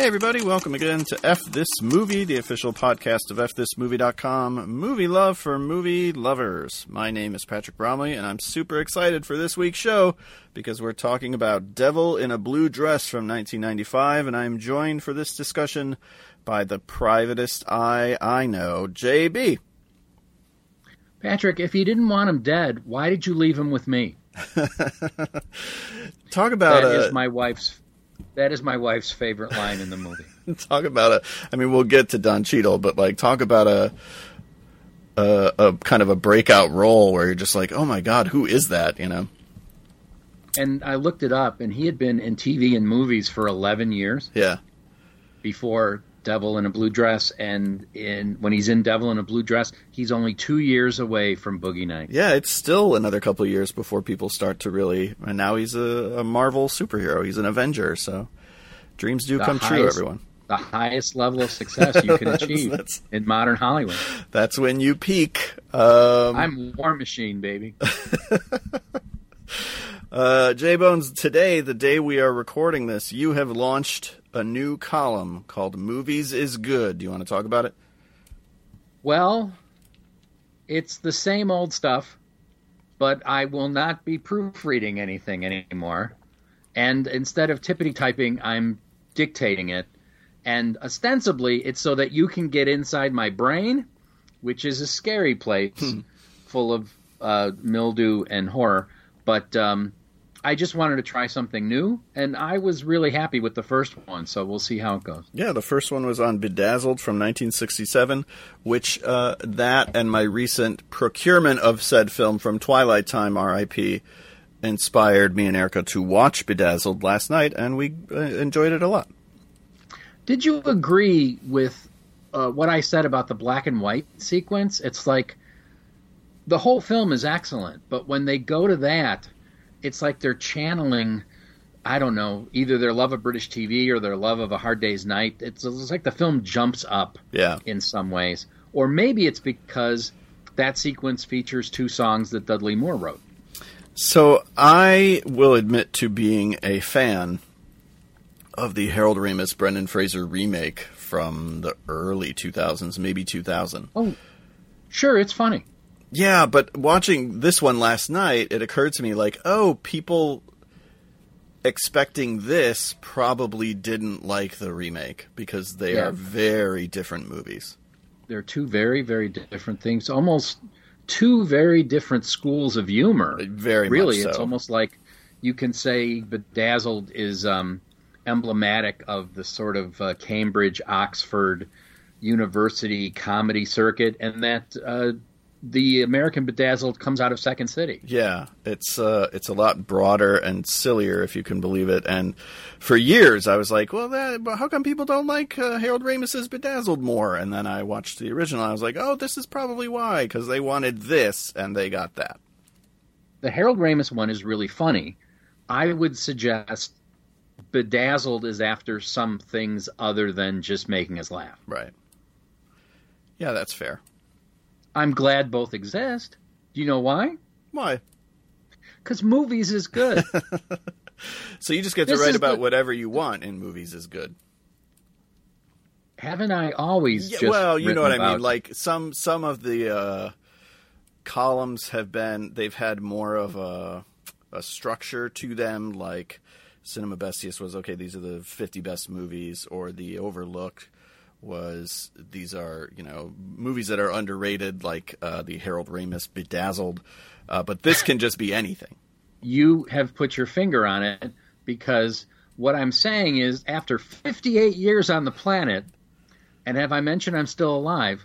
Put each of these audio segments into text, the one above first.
Hey, everybody, welcome again to F This Movie, the official podcast of FThisMovie.com. Movie love for movie lovers. My name is Patrick Bromley, and I'm super excited for this week's show because we're talking about Devil in a Blue Dress from 1995, and I'm joined for this discussion by the privatest eye I know, JB. Patrick, if you didn't want him dead, why did you leave him with me? Talk about That a, is my wife's. That is my wife's favorite line in the movie. talk about a. I mean, we'll get to Don Cheadle, but like, talk about a, a, a kind of a breakout role where you're just like, oh my god, who is that? You know? And I looked it up, and he had been in TV and movies for 11 years Yeah, before Devil in a Blue Dress. And in when he's in Devil in a Blue Dress, he's only two years away from Boogie Nights. yeah. It's still another couple of years before people start to really. And now he's a, a Marvel superhero. He's an Avenger. So dreams do The come true, everyone. The highest level of success you can achieve that's- in modern Hollywood. That's when you peak. Um, I'm War Machine, baby. Uh, J Bones, today, the day we are recording this, you have launched a new column called Movies is Good. Do you want to talk about it? Well, it's the same old stuff, but I will not be proofreading anything anymore. And instead of tippity typing, I'm dictating it. And ostensibly, it's so that you can get inside my brain, which is a scary place full of uh, mildew and horror. But um, I just wanted to try something new, and I was really happy with the first one. So we'll see how it goes. Yeah, the first one was on Bedazzled from 1967, which uh, that and my recent procurement of said film from Twilight Time, RIP, inspired me and Erica to watch Bedazzled last night, and we uh, enjoyed it a lot. Did you agree with uh, what I said about the black and white sequence? It's like the whole film is excellent, but when they go to that, it's like they're channeling. I don't know, either their love of British TV or their love of A Hard Day's Night. It's, it's like the film jumps up Yeah. in some ways, or maybe it's because that sequence features two songs that Dudley Moore wrote. So I will admit to being a fan of the Harold Ramis Brendan Fraser remake from the early 2000s, maybe 2000. Oh, sure, it's funny. Yeah, but watching this one last night, it occurred to me like, oh, people expecting this probably didn't like the remake because they Yeah. are very different movies. they're two very very different things almost two very different schools of humor Very much really so. it's almost like you can say bedazzled is um, emblematic of the sort of uh, cambridge oxford university comedy circuit and that uh, the american bedazzled comes out of second city Yeah, it's uh, it's a lot broader and sillier, if you can believe it. And for years, I was like, "Well, that, how come people don't like uh, Harold Ramis's Bedazzled more?" And then I watched the original. I was like, "Oh, this is probably why, because they wanted this and they got that." the harold ramis one is really funny i would suggest bedazzled is after some things other than just making us laugh Right? Yeah, that's fair. I'm glad both exist. Do you know why? Why? Because movies is good. So you just get to This write about whatever you want in movies is good. Haven't I always Yeah, just well, you know what written I mean. Like some some of the uh, columns have been they've had more of a a structure to them. Like Cinema Bestius was okay. These are the fifty best movies, or The Overlooked was these are you know movies that are underrated, like uh, the Harold Ramis Bedazzled. Uh, but this can just be anything. you have put your finger on it because what I'm saying is after 58 years on the planet, and have I mentioned I'm still alive,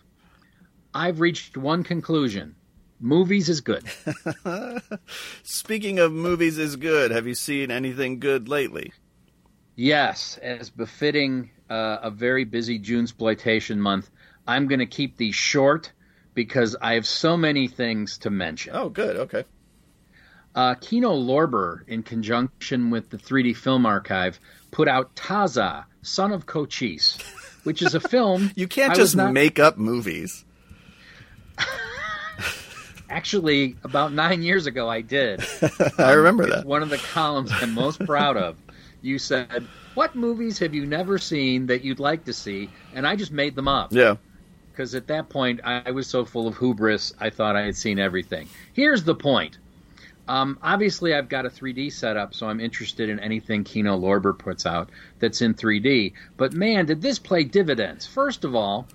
I've reached one conclusion. Movies is good. Speaking of movies, is good. Have you seen anything good lately? Yes, as befitting uh, a very busy June exploitation month, I'm going to keep these short because I have so many things to mention. Oh, good. Okay. Uh, Kino Lorber, in conjunction with the 3D Film Archive, put out Taza, Son of Cochise, which is a film. You can't I just not- make up movies. Actually, about nine years ago, I did. I remember that. one of the columns I'm most proud of. You said, "What movies have you never seen that you'd like to see?" And I just made them up. Yeah. Because at that point, I was so full of hubris, I thought I had seen everything. Here's the point. Um, obviously, I've got a 3D setup, so I'm interested in anything Kino Lorber puts out that's in 3D. But man, did this play dividends! First of all,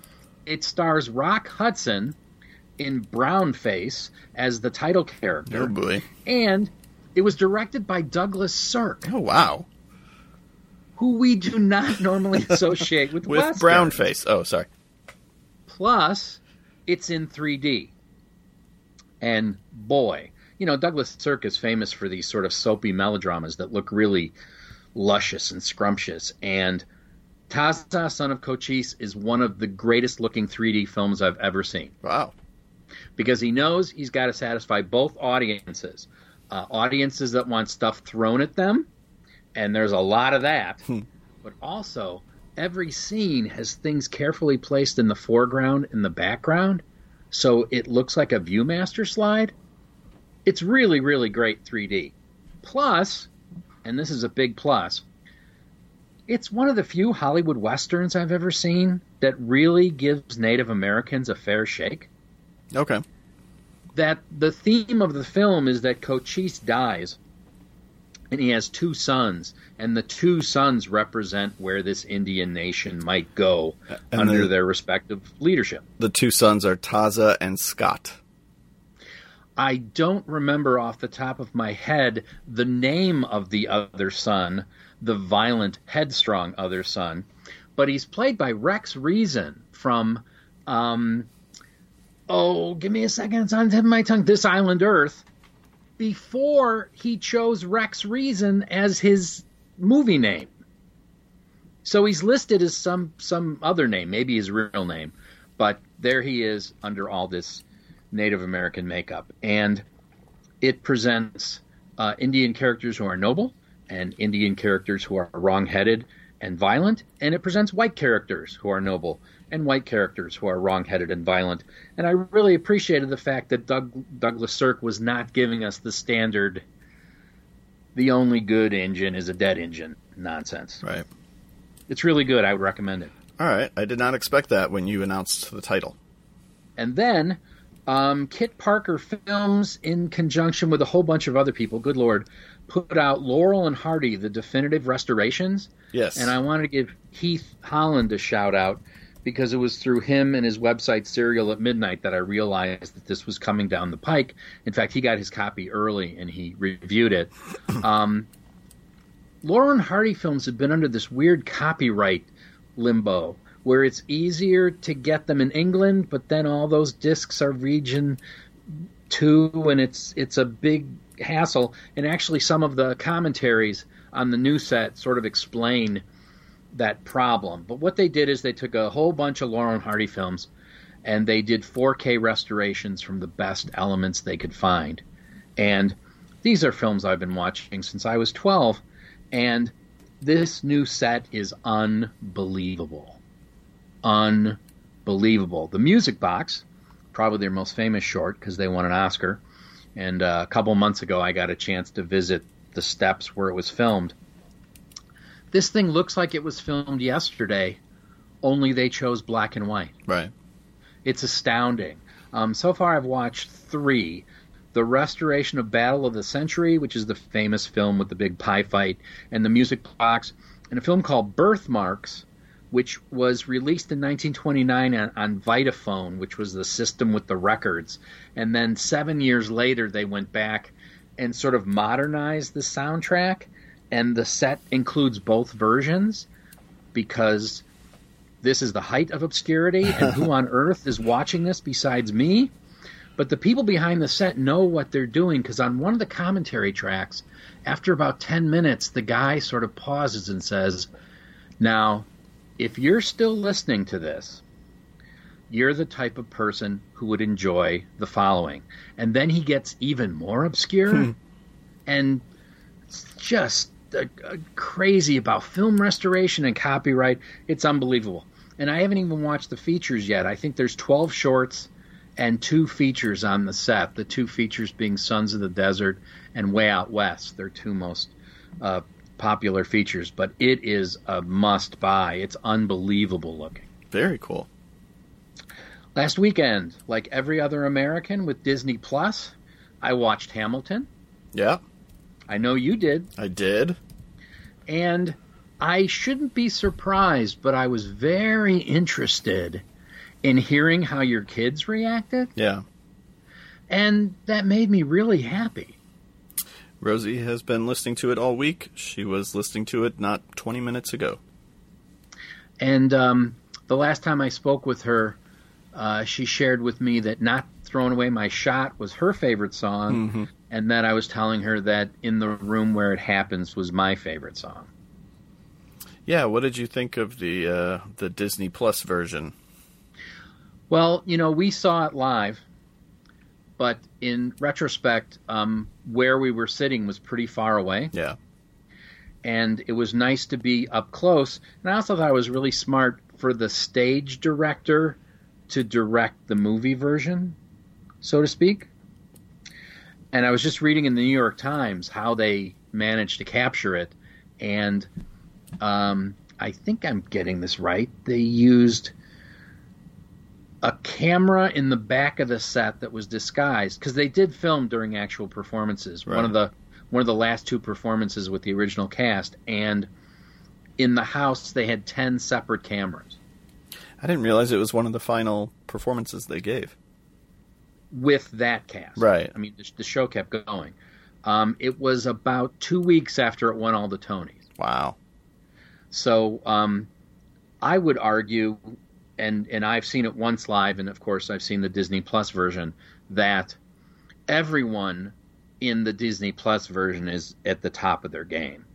it stars Rock Hudson in brown face as the title character. Oh boy. And it was directed by Douglas Sirk. Oh wow. Who we do not normally associate with with brown face. Oh, sorry. Plus, it's in 3D. And boy, you know, Douglas Sirk is famous for these sort of soapy melodramas that look really luscious and scrumptious. And Taza, Son of Cochise, is one of the greatest looking 3D films I've ever seen Wow. because he knows he's got to satisfy both audiences. Uh, audiences that want stuff thrown at them, and there's a lot of that, hmm. but also every scene has things carefully placed in the foreground and the background, so it looks like a ViewMaster slide. It's really, really great 3D. Plus, and this is a big plus, it's one of the few Hollywood westerns I've ever seen that really gives Native Americans a fair shake Okay. that the theme of the film is that Cochise dies and he has two sons and the two sons represent where this Indian nation might go And under they're- their respective leadership. The two sons are Taza and Scott. I don't remember off the top of my head the name of the other son, the violent, headstrong other son, but he's played by Rex Reason from, um, oh, give me a second, it's on the tip of my tongue, This Island Earth, before he chose Rex Reason as his movie name. So he's listed as some some other name, maybe his real name, but there he is under all this Native American makeup, and it presents uh, Indian characters who are noble and Indian characters who are wrong-headed and violent, and it presents white characters who are noble and white characters who are wrong-headed and violent. And I really appreciated the fact that Doug, Douglas Sirk was not giving us the standard "the only good engine is a dead engine" nonsense. Right. It's really good. I would recommend it. All right. I did not expect that when you announced the title. And then um, Kit Parker Films, in conjunction with a whole bunch of other people, good lord, put out Laurel and Hardy, the definitive restorations. Yes. And I wanted to give Heath Holland a shout out because it was through him and his website Cereal at Midnight that I realized that this was coming down the pike. In fact, he got his copy early and he reviewed it. Um, Laurel and Hardy films have been under this weird copyright limbo where it's easier to get them in England, but then all those discs are region two, and it's it's a big hassle. And actually, some of the commentaries on the new set sort of explain that problem. But what they did is they took a whole bunch of Laurel and Hardy films, and they did 4K restorations from the best elements they could find. And these are films I've been watching since I was 12, and this new set is unbelievable. Unbelievable. The Music Box, probably their most famous short because they won an Oscar. And uh, a couple months ago, I got a chance to visit the steps where it was filmed. This thing looks like it was filmed yesterday, only they chose black and white. right. It's astounding. Um, so far, I've watched three. The restoration of Battle of the Century, which is the famous film with the big pie fight, and the music box, and a film called Berth Marks, which was released in 1929 on, on Vitaphone, which was the system with the records. And then seven years later, they went back and sort of modernized the soundtrack, and the set includes both versions because this is the height of obscurity, and who on earth is watching this besides me? But the people behind the set know what they're doing because on one of the commentary tracks, after about 10 minutes, the guy sort of pauses and says, Now, if you're still listening to this, you're the type of person who would enjoy the following. And then he gets even more obscure hmm. and just uh, uh, crazy about film restoration and copyright. It's unbelievable. And I haven't even watched the features yet. I think there's 12 shorts and two features on the set. The two features being Sons of the Desert and Way Out West. They're two most uh, popular features, but it is a must buy. It's unbelievable looking. Very cool. Last weekend, like every other American with Disney Plus, I watched Hamilton. Yeah, I know you did. I did. And I shouldn't be surprised, but I was very interested in hearing how your kids reacted. Yeah. And that made me really happy. Rosie has been listening to it all week. She was listening to it not 20 minutes ago. And um, the last time I spoke with her, uh, she shared with me that Not Throwing Away My Shot was her favorite song, Mm-hmm. And that I was telling her that In the Room Where It Happens was my favorite song. Yeah, what did you think of the uh, the Disney Plus version? Well, you know, we saw it live, but in retrospect, um, where we were sitting was pretty far away, Yeah. and it was nice to be up close. And I also thought it was really smart for the stage director to direct the movie version, so to speak. And I was just reading in the New York Times how they managed to capture it, and um, I think I'm getting this right. They used a camera in the back of the set that was disguised because they did film during actual performances. Right. One of the one of the last two performances with the original cast, and in the house they had ten separate cameras I didn't realize it was one of the final performances they gave. With that cast. Right. I mean, the, the show kept going. Um, it was about two weeks after it won all the Tonys. Wow. So um, I would argue, and and I've seen it once live, and of course I've seen the Disney Plus version, that everyone in the Disney Plus version is at the top of their game.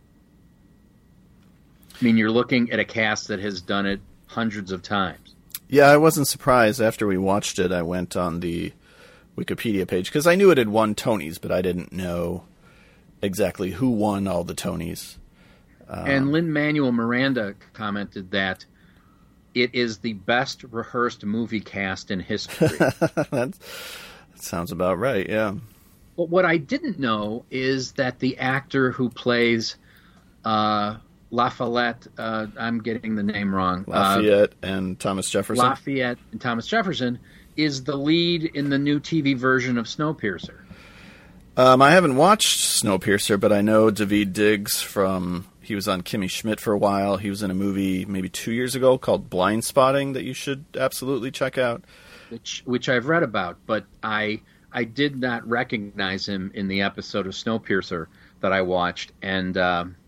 I mean, you're looking at a cast that has done it hundreds of times. Yeah, I wasn't surprised after we watched it. I went on the Wikipedia page because I knew it had won Tonys, but I didn't know exactly who won all the Tonys. and Lin-Manuel Miranda commented that it is the best rehearsed movie cast in history. that, sounds about right. Yeah. But what I didn't know is that the actor who plays uh, La Follette, uh, I'm getting the name wrong, uh, Lafayette and Thomas Jefferson. Lafayette and Thomas Jefferson, is the lead in the new TV version of Snowpiercer. Um, I haven't watched Snowpiercer, but I know Daveed Diggs from. He was on Kimmy Schmidt for a while. He was in a movie maybe two years ago called Blindspotting that you should absolutely check out. which which I've read about, but I I did not recognize him in the episode of Snowpiercer that I watched, and um, uh,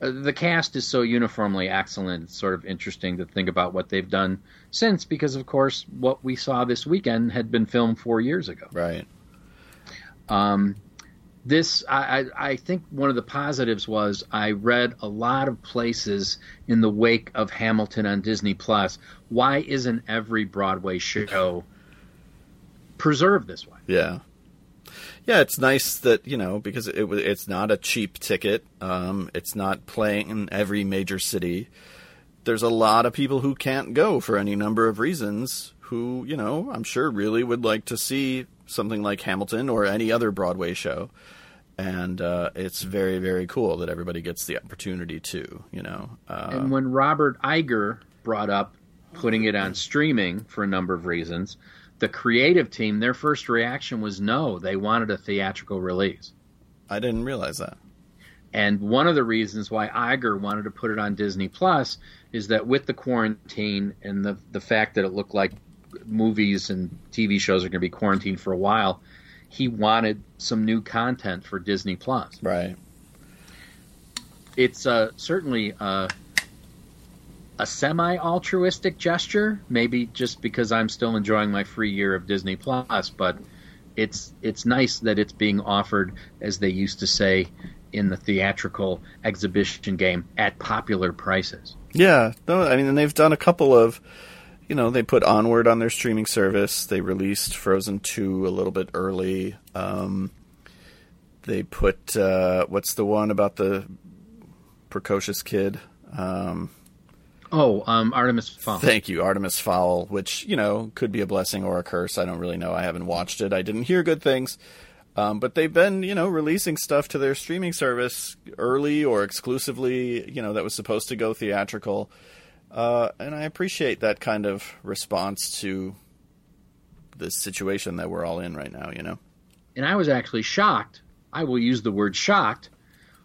the cast is so uniformly excellent. It's sort of interesting to think about what they've done since, because of course what we saw this weekend had been filmed four years ago. Right. Um, this I, I I think one of the positives was I read a lot of places in the wake of Hamilton on Disney Plus. Why isn't every Broadway show preserved this way? Yeah. Yeah, it's nice that you know because it it's not a cheap ticket. Um, it's not playing in every major city. There's a lot of people who can't go for any number of reasons. Who you know I'm sure really would like to see something like Hamilton or any other Broadway show, and uh, it's very very cool that everybody gets the opportunity to. You know, uh, And when Robert Iger brought up putting it on streaming for a number of reasons, the creative team, their first reaction was no, they wanted a theatrical release. I didn't realize that. And one of the reasons why Iger wanted to put it on Disney Plus is that with the quarantine and the the fact that it looked like movies and TV shows are going to be quarantined for a while, he wanted some new content for Disney Plus. Right. It's uh, certainly uh, a semi altruistic gesture, maybe just because I'm still enjoying my free year of Disney Plus, but it's it's nice that it's being offered, as they used to say in the theatrical exhibition game, at popular prices. Yeah, no, I mean, and they've done a couple of, you know, they put Onward on their streaming service. They released Frozen two a little bit early. Um, they put uh, what's the one about the precocious kid? Um, Oh, um, Artemis Fowl. thank you, Artemis Fowl, which you know could be a blessing or a curse. I don't really know. I haven't watched it. I didn't hear good things. Um, but they've been, you know, releasing stuff to their streaming service early or exclusively, you know, that was supposed to go theatrical. Uh, and I appreciate that kind of response to the situation that we're all in right now, you know? And I was actually shocked. I will use the word shocked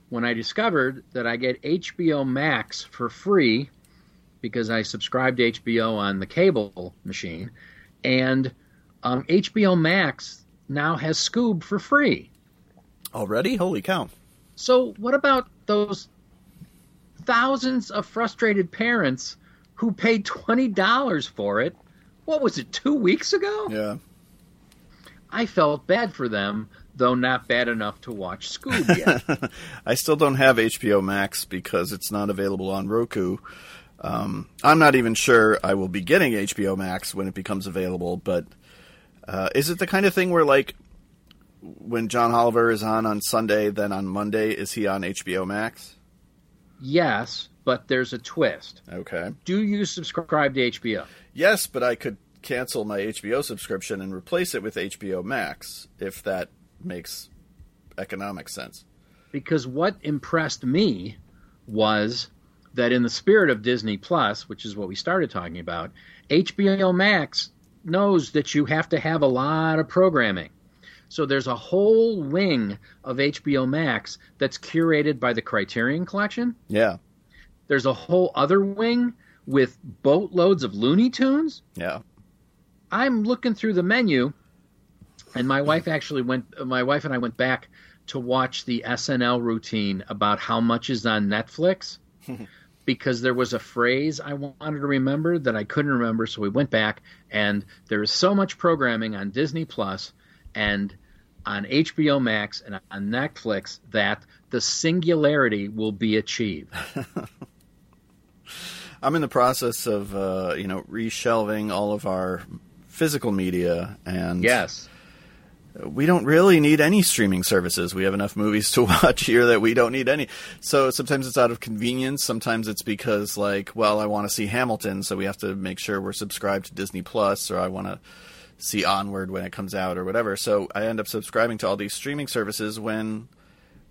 when I discovered that I get HBO Max for free because I subscribed to HBO on the cable machine. And um, HBO Max now has Scoob for free. Already? Holy cow. So, what about those thousands of frustrated parents who paid $20 for it? What was it, two weeks ago? Yeah. I felt bad for them, though not bad enough to watch Scoob yet. I still don't have HBO Max because it's not available on Roku. Um, I'm not even sure I will be getting HBO Max when it becomes available, but uh, is it the kind of thing where, like, when John Oliver is on on Sunday, then on Monday, is he on HBO Max? yes, but there's a twist. Okay. Do you subscribe to HBO? Yes, but I could cancel my HBO subscription and replace it with HBO Max if that makes economic sense. Because what impressed me was that in the spirit of Disney Plus, which is what we started talking about, HBO Max knows that you have to have a lot of programming. So there's a whole wing of HBO Max that's curated by the Criterion Collection. Yeah. There's a whole other wing with boatloads of Looney Tunes. Yeah. I'm looking through the menu, and my wife actually went. My wife and I went back to watch the SNL routine about how much is on Netflix, because there was a phrase I wanted to remember that I couldn't remember. So we went back, and there is so much programming on Disney Plus and on HBO Max and on Netflix that the singularity will be achieved. I'm in the process of, uh, you know, reshelving all of our physical media, and Yes. We don't really need any streaming services. We have enough movies to watch here that we don't need any. So sometimes it's out of convenience. Sometimes it's because, like, well, I want to see Hamilton, so we have to make sure we're subscribed to Disney Plus, or I want to see Onward when it comes out, or whatever. So I end up subscribing to all these streaming services when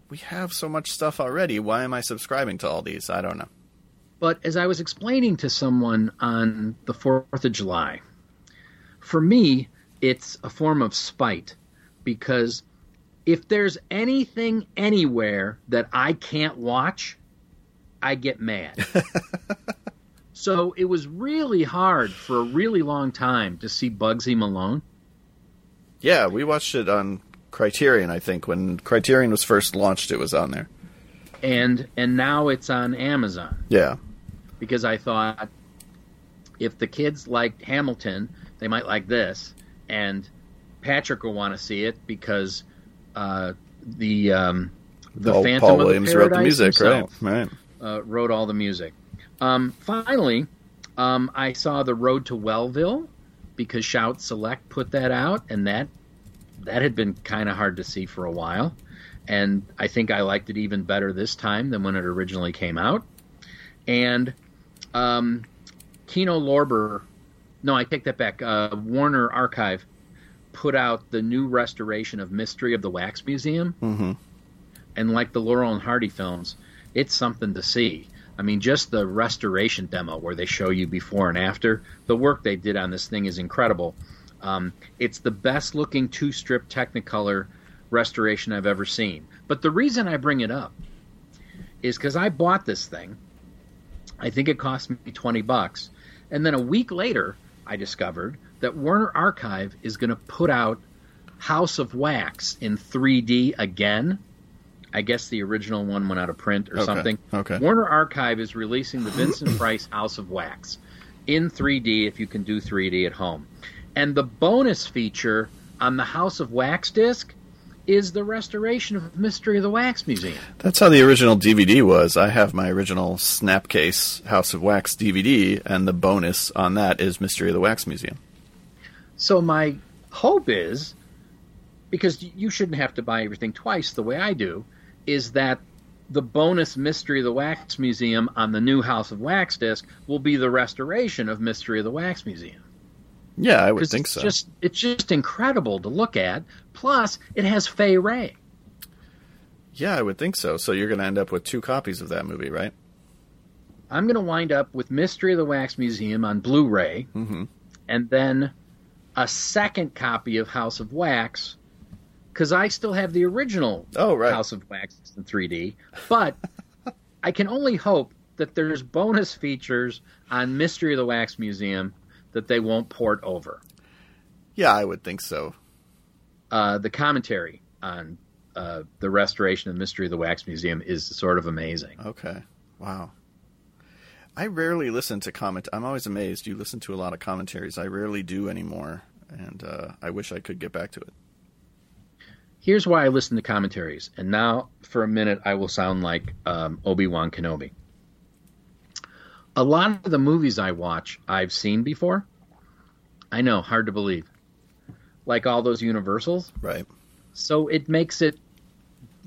we have so much stuff already. Why am I subscribing to all these? I don't know. But as I was explaining to someone on the 4th of July, for me, it's a form of spite because if there's anything anywhere that I can't watch, I get mad. so it was really hard for a really long time to see Bugsy Malone. Yeah, we watched it on Criterion. I think when Criterion was first launched, it was on there. And and now it's on Amazon. Yeah, because I thought if the kids liked Hamilton, they might like this, and Patrick will want to see it because uh, the um, the Paul, Phantom Paul Williams the wrote the music, right? Right. Uh, wrote all the music. Um, finally, um, I saw the Road to Wellville because Shout Select put that out, and that that had been kind of hard to see for a while. And I think I liked it even better this time than when it originally came out. And um, Kino Lorber, no, I take that back. Uh, Warner Archive put out the new restoration of Mystery of the Wax Museum. Mm-hmm. And like the Laurel and Hardy films, it's something to see. I mean, just the restoration demo where they show you before and after, the work they did on this thing is incredible. Um, it's the best looking two strip Technicolor restoration I've ever seen. But the reason I bring it up is because I bought this thing. I think it cost me 20 bucks. And then a week later, I discovered that Warner Archive is going to put out House of Wax in 3D again. I guess the original one went out of print or Okay, something. okay. Warner Archive is releasing the Vincent Price House of Wax in 3D if you can do 3D at home. And the bonus feature on the House of Wax disc is the restoration of Mystery of the Wax Museum. That's how the original DVD was. I have my original Snapcase House of Wax DVD, and the bonus on that is Mystery of the Wax Museum. So my hope is, because you shouldn't have to buy everything twice the way I do, is that the bonus Mystery of the Wax Museum on the new House of Wax disc will be the restoration of Mystery of the Wax Museum. Yeah, I would think it's so. Just it's just incredible to look at. Plus, it has Fay Wray. Yeah, I would think so. So you're going to end up with two copies of that movie, right? I'm going to wind up with Mystery of the Wax Museum on Blu-ray, Mhm. and then a second copy of House of Wax, because I still have the original Oh, right. House of Wax in 3D. But I can only hope that there's bonus features on Mystery of the Wax Museum that they won't port over. Yeah, I would think so. Uh, the commentary on uh, the restoration of Mystery of the Wax Museum is sort of amazing. Okay. Wow. I rarely listen to comment. I'm always amazed. You listen to a lot of commentaries. I rarely do anymore, and uh, I wish I could get back to it. Here's why I listen to commentaries, and now for a minute I will sound like um, Obi Wan Kenobi. A lot of the movies I watch I've seen before. I know, hard to believe. Like all those Universals, Right. so it makes it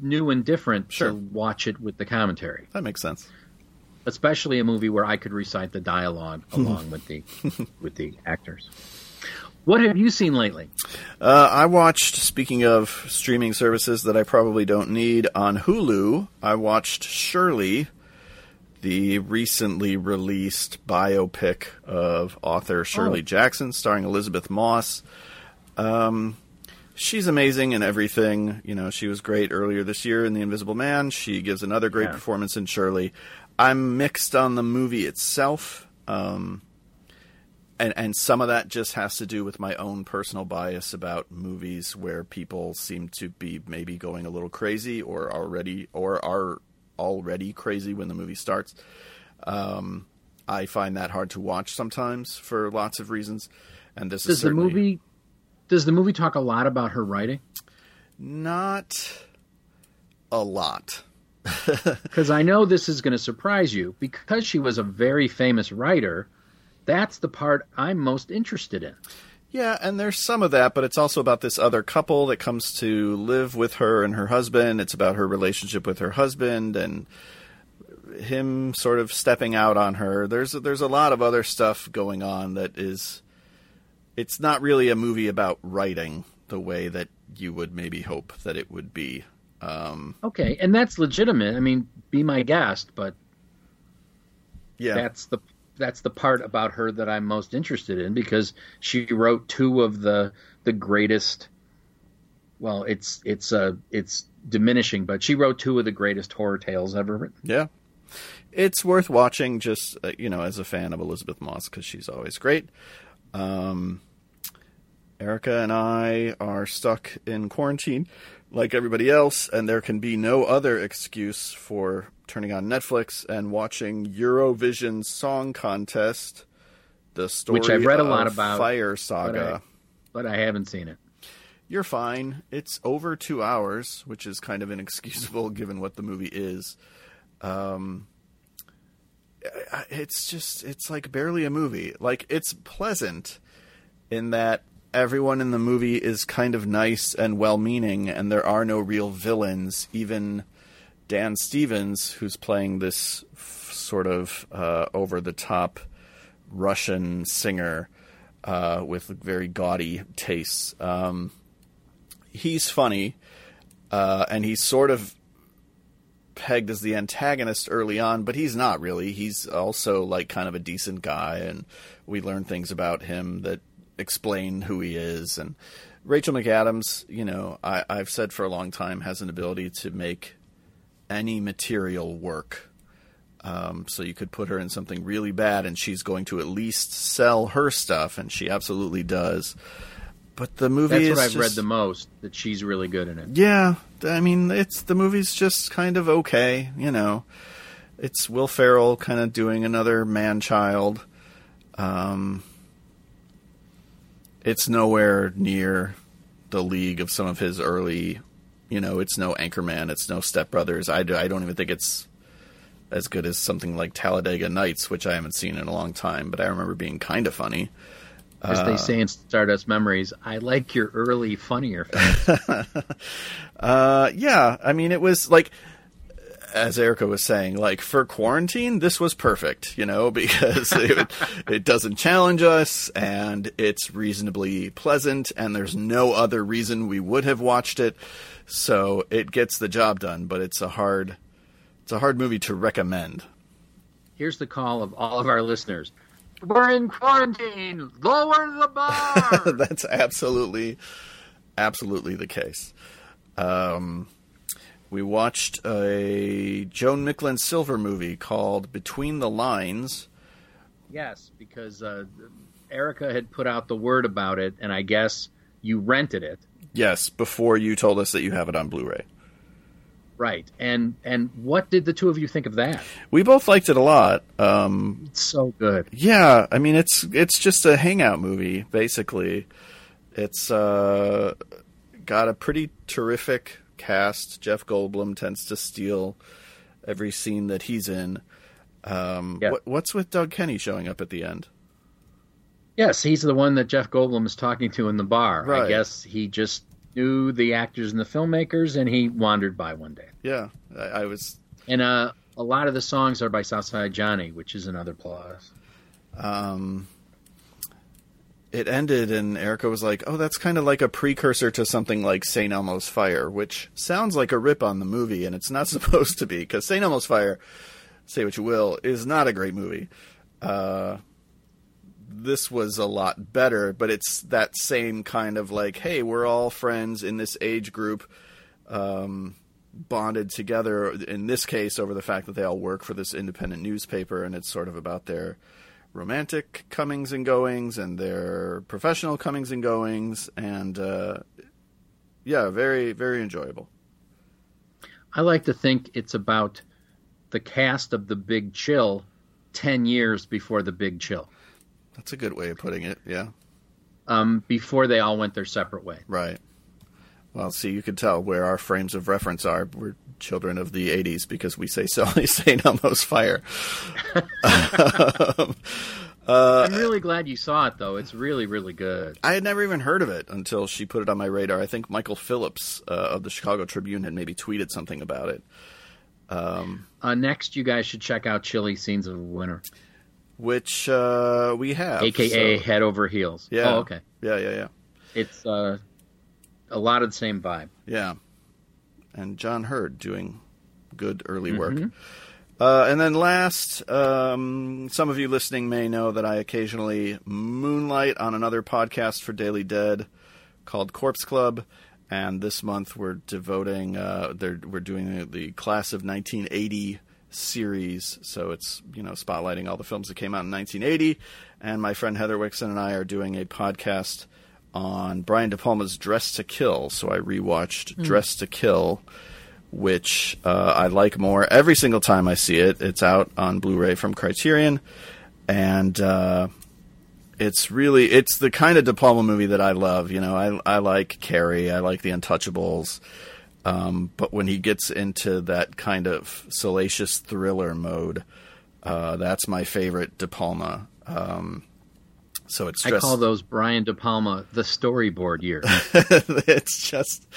new and different Sure. to watch it with the commentary, That makes sense. Especially a movie where I could recite the dialogue along with the with the actors. What have you seen lately? Uh, I watched, speaking of streaming services that I probably don't need, on Hulu, I watched Shirley, the recently released biopic of author Shirley Oh. Jackson, starring Elisabeth Moss. Um, she's amazing in everything. You know, she was great earlier this year in The Invisible Man. She gives another great Yeah. performance in Shirley. I'm mixed on the movie itself. Um, and and some of that just has to do with my own personal bias about movies where people seem to be maybe going a little crazy or already or are already crazy when the movie starts. Um, I find that hard to watch sometimes for lots of reasons, and this is Does the movie does the movie talk a lot about her writing? not a lot. Because I know this is going to surprise you. Because she was a very famous writer, that's the part I'm most interested in. Yeah, and there's some of that, but it's also about this other couple that comes to live with her and her husband. It's about her relationship with her husband and him sort of stepping out on her. There's there's a lot of other stuff going on that is it's not really a movie about writing the way that you would maybe hope that it would be. Um, Okay, and that's legitimate. I mean, be my guest, but yeah, that's the that's the part about her that I'm most interested in because she wrote two of the the greatest. Well, it's it's uh it's diminishing, but she wrote two of the greatest horror tales ever written. Yeah. It's worth watching just, uh, you know, as a fan of Elisabeth Moss because she's always great. Um, Erica and I are stuck in quarantine like everybody else, and there can be no other excuse for turning on Netflix and watching Eurovision Song Contest, the story Which I've read a lot about, Fire But Saga. I, but I haven't seen it. You're fine. It's over two hours, which is kind of inexcusable given what the movie is. Um, it's just, it's like barely a movie. Like, it's pleasant in that everyone in the movie is kind of nice and well meaning, and there are no real villains. Even Dan Stevens, who's playing this f- sort of uh, over the top Russian singer uh, with very gaudy tastes. Um, he's funny, uh, and he's sort of pegged as the antagonist early on, but he's not really. He's also like kind of a decent guy, and we learn things about him that explain who he is. And Rachel McAdams, you know, I, I've said for a long time, has an ability to make any material work. Um, so you could put her in something really bad, and she's going to at least sell her stuff, and she absolutely does. But the movie That's what I've just, read the most. That she's really good in it. yeah, I mean, it's the movie's just kind of okay, you know. It's Will Ferrell kind of doing another man child. Um, it's nowhere near the league of some of his early, you know. It's no Anchorman, it's no Step Brothers. I, I don't even think it's as good as something like Talladega Nights, which I haven't seen in a long time, but I remember being kind of funny. As they say in Stardust Memories, I like your early funnier films. Uh, yeah, I mean, it was like as Erica was saying, like for quarantine, this was perfect, you know, because it, it doesn't challenge us and it's reasonably pleasant, and there's no other reason we would have watched it. So it gets the job done, but it's a hard, it's a hard movie to recommend. Here's the call of all of our listeners. We're in quarantine. Lower the bar. That's absolutely, absolutely the case. Um, we watched a Joan Micklin Silver movie called Between the Lines. yes, because uh, Erica had put out the word about it, and I guess you rented it. Yes, before you told us that you have it on Blu-ray. Right. And and what did the two of you think of that? We both liked it a lot. Um, It's so good. yeah, I mean it's it's just a hangout movie basically. It's uh, got a pretty terrific cast. Jeff Goldblum tends to steal every scene that he's in. Um, Yeah. what, what's with Doug Kenney showing up at the end? Yes, he's the one that Jeff Goldblum is talking to in the bar. I guess he just knew the actors and the filmmakers, and he wandered by one day. Yeah, I, I was. And uh, a lot of the songs are by Southside Johnny, which is another plus. Um, it ended, and Erica was like, "Oh, that's kind of like a precursor to something like Saint Elmo's Fire," which sounds like a rip on the movie, and it's not supposed to be because Saint Elmo's Fire, say what you will, is not a great movie. Uh, this was a lot better, but it's that same kind of like, hey, we're all friends in this age group, um, bonded together. In this case, over the fact that they all work for this independent newspaper, and it's sort of about their romantic comings and goings and their professional comings and goings, and uh, yeah, very very enjoyable. I like to think it's about the cast of The Big Chill 10 years before The Big Chill, That's a good way of putting it. Yeah, um, before they all went their separate way. right. Well, see, you can tell where our frames of reference are. We're children of the '80s because we say Sally Saint Elmo's Fire. Um, I'm really glad you saw it, though. It's really, really good. I had never even heard of it until she put it on my radar. I think Michael Phillips uh, of the Chicago Tribune had maybe tweeted something about it. Uh, next, you guys should check out Chilly Scenes of Winter, which uh, we have, aka so- Head Over Heels. yeah, Oh, okay. yeah, yeah, yeah, It's uh, a lot of the same vibe. yeah. And John Heard doing good early work. Mm-hmm. Uh, and then last, um, some of you listening may know that I occasionally moonlight on another podcast for Daily Dead called Corpse Club. And this month we're devoting, uh, we're doing the, the class of 1980 series. So it's, you know, spotlighting all the films that came out in 1980. And my friend Heather Wixson and I are doing a podcast on Brian De Palma's Dressed to Kill. So I rewatched Dressed to Kill which uh, I like more every single time I see it. It's out on Blu-ray from Criterion, and uh, it's really it's the kind of De Palma movie that I love. You know, I I like Carrie, I like The Untouchables, um, but when he gets into that kind of salacious thriller mode, uh, that's my favorite De Palma. Um, so it's I call those Brian De Palma the storyboard year. it's just,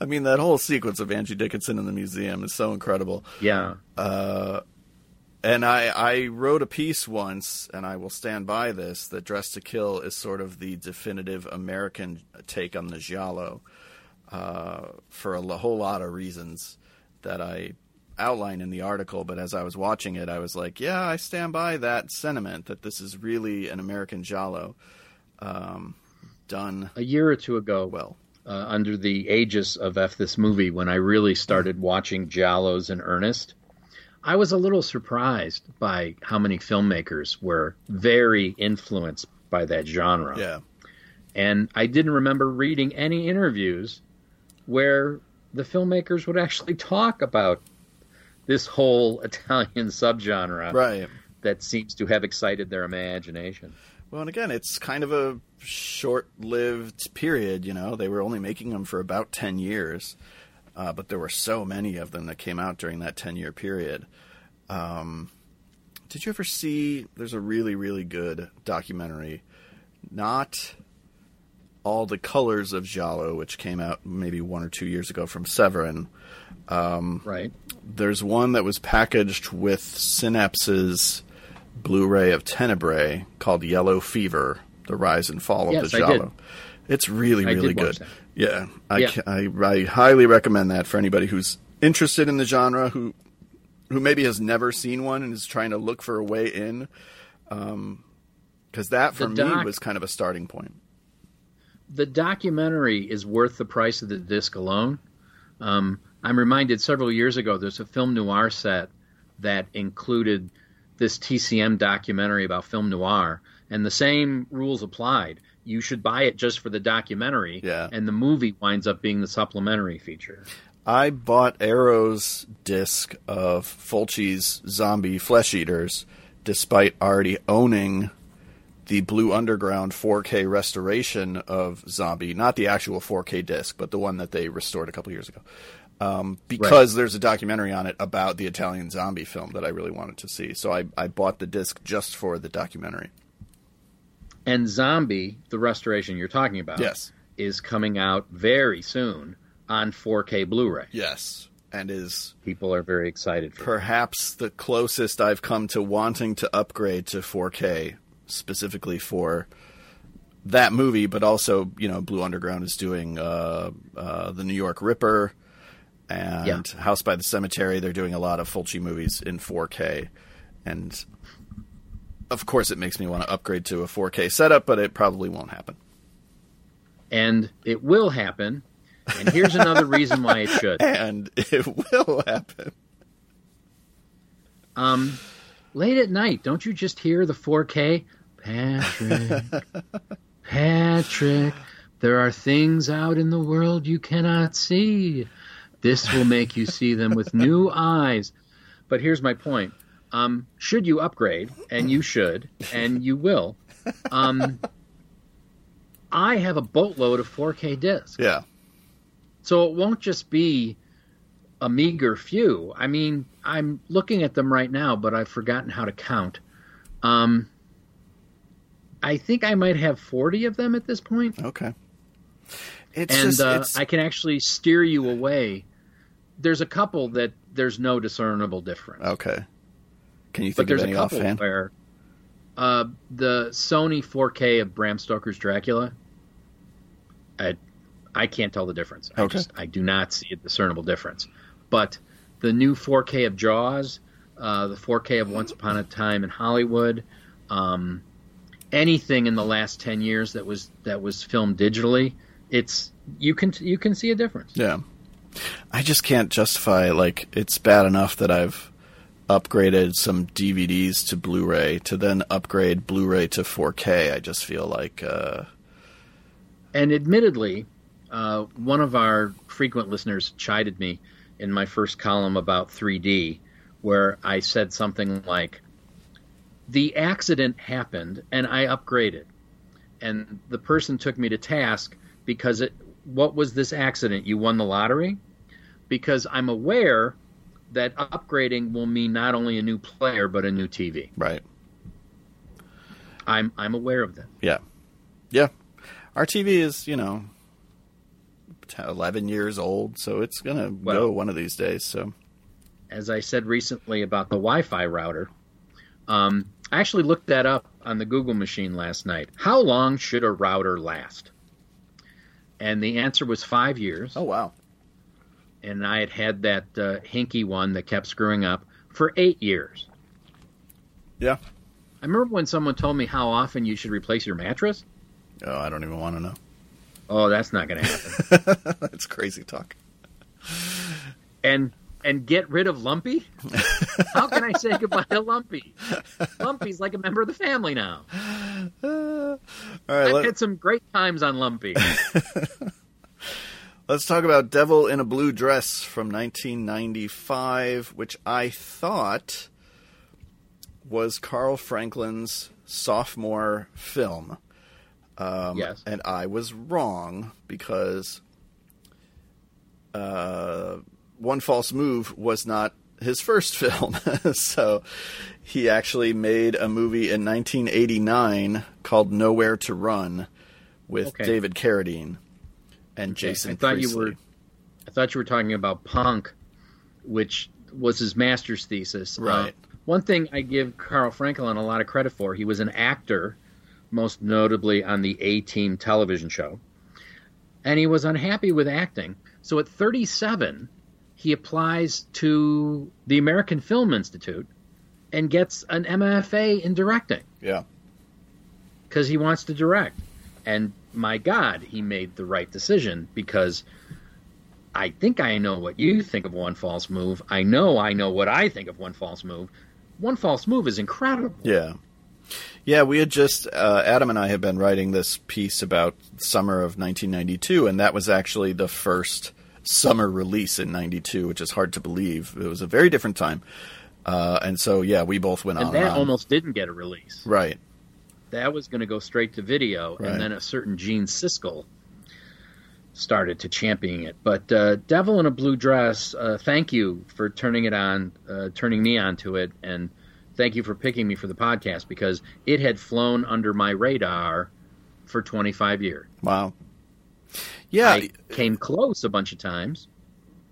I mean, that whole sequence of Angie Dickinson in the museum is so incredible. yeah. And I, I wrote a piece once, and I will stand by this, that Dressed to Kill is sort of the definitive American take on the Giallo uh, for a whole lot of reasons that I outline in the article. But as I was watching it, I was like, yeah, I stand by that sentiment that this is really an American Giallo um, done A year or two ago, well. uh, under the aegis of F this movie, when I really started watching Giallos in earnest, I was a little surprised by how many filmmakers were very influenced by that genre. Yeah. And I didn't remember reading any interviews where the filmmakers would actually talk about this whole Italian subgenre Right. that seems to have excited their imagination. Well, and again, it's kind of a short-lived period. You know, they were only making them for about ten years, uh, but there were so many of them that came out during that ten-year period. Um, did you ever see? There's a really, really good documentary, not All the Colors of Giallo, which came out maybe one or two years ago from Severin. right. There's one that was packaged with Synapse's Blu-ray of Tenebrae called Yellow Fever: The Rise and Fall Yes, of the did. It's really, I really good. Yeah, I, Yeah. I, I highly recommend that for anybody who's interested in the genre, who who maybe has never seen one and is trying to look for a way in. Because that for The me was kind of a starting point. the documentary is worth the price of the disc alone. Um, I'm reminded several years ago there's a film noir set that included this TCM documentary about film noir, and the same rules applied. You should buy it just for the documentary, Yeah. and the movie winds up being the supplementary feature. I bought Arrow's disc of Fulci's Zombie Flesh Eaters, despite already owning the Blue Underground 4K restoration of Zombie, not the actual 4K disc, but the one that they restored a couple years ago. Um, because there's a documentary on it about the Italian zombie film that I really wanted to see. So I, I bought the disc just for the documentary. And Zombie, the restoration you're talking about, Yes. is coming out very soon on 4K Blu-ray. Yes. And is People are very excited for. it. perhaps the closest I've come to wanting to upgrade to 4K specifically for that movie, but also you know Blue Underground is doing uh, uh, the New York Ripper and Yeah. House by the Cemetery. They're doing a lot of Fulci movies in 4K, and of course it makes me want to upgrade to a 4K setup, but it probably won't happen. and it will happen. And here's another reason why it should. And it will happen. Um, late at night, don't you just hear the 4K? Patrick, Patrick, there are things out in the world you cannot see. This will make you see them with new eyes. But here's my point. Um, should you upgrade, and you should, and you will, um, I have a boatload of 4K discs. Yeah. So it won't just be a meager few. I mean, I'm looking at them right now, but I've forgotten how to count. Um, I think I might have 40 of them at this point, Okay. It's and just uh, I can actually steer you away. There's a couple that there's no discernible difference, okay. Can you think but there's a couple offhand? where uh, the Sony 4K of Bram Stoker's Dracula, I I can't tell the difference. I Okay. just I do not see a discernible difference. But the new 4K of Jaws, uh, the 4K of Once Upon a Time in Hollywood, um, anything in the last 10 years that was that was filmed digitally, it's you can you can see a difference. Yeah. I just can't justify like it's bad enough that I've upgraded some DVDs to Blu-ray to then upgrade Blu-ray to 4K. I just feel like uh And admittedly, uh, one of our frequent listeners chided me in my first column about 3D, where I said something like, The accident happened and I upgraded. And the person took me to task because it, what was this accident? You won the lottery? Because I'm aware that upgrading will mean not only a new player, but a new TV. right. I'm, I'm aware of that. Yeah. Yeah. Our TV is, you know, 11 years old, so it's going to Well- go one of these days, so as I said recently about the Wi-Fi router, um, I actually looked that up on the Google machine last night. How long should a router last? And the answer was five years. Oh wow. And I had had that uh, hinky one that kept screwing up for eight years. Yeah. I remember when someone told me how often you should replace your mattress. Oh, I don't even want to know. Oh, that's not going to happen. That's crazy talk. and and get rid of Lumpy? How can I say goodbye to Lumpy? Lumpy's like a member of the family now. All right, I've let, had some great times on Lumpy. Let's talk about Devil in a Blue Dress from 1995, which I thought was Carl Franklin's sophomore film. Um, Yes. And I was wrong because uh, One False Move was not his first film. so he actually made a movie in 1989 called Nowhere to Run, with Okay. David Carradine and Jason I thought Priestley. you were. I thought you were talking about Punk, which was his master's thesis. Uh, Right. one thing I give Carl Franklin a lot of credit for: he was an actor, most notably on the A Team television show, and he was unhappy with acting. So at 37, he applies to the American Film Institute and gets an MFA in directing Yeah. because he wants to direct. And my God, he made the right decision because I think I know what you think of One False Move. I know I know what I think of One False Move. One False Move is incredible. Yeah. Yeah, we had just uh, Adam and I had been writing this piece about summer of 1992, and that was actually the first summer release in '92, which is hard to believe. It was a very different time, uh, and so yeah, we both went And on. that and on. almost didn't get a release. right. That was going to go straight to video, Right. and then a certain Gene Siskel started to champion it. But uh, Devil in a Blue Dress, uh, thank you for turning it on, uh, turning me onto it, and thank you for picking me for the podcast because it had flown under my radar for 25 years. Wow. Yeah, I came close a bunch of times,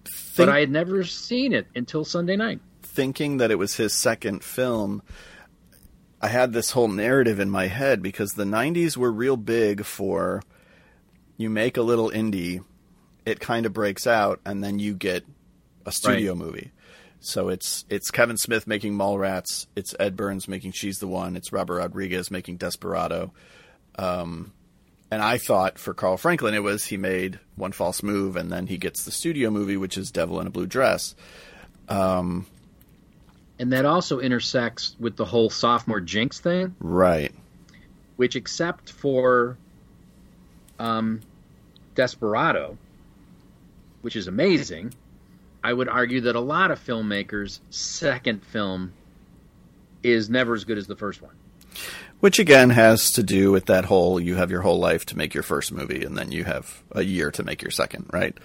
think- but I had never seen it until Sunday night. thinking that it was his second film, I had this whole narrative in my head because the 90s were real big for you make a little indie, it kind of breaks out, and then you get a studio movie. So it's it's Kevin Smith making Mallrats, it's Ed Burns making She's the One, it's Robert Rodriguez making Desperado. Um, and I thought for Carl Franklin it was he made One False Move, and then he gets the studio movie, which is Devil in a Blue Dress. And that also intersects with the whole sophomore jinx thing. Right. which except for um, Desperado, which is amazing, I would argue that a lot of filmmakers' second film is never as good as the first one. Which again has to do with that whole you have your whole life to make your first movie and then you have a year to make your second, right?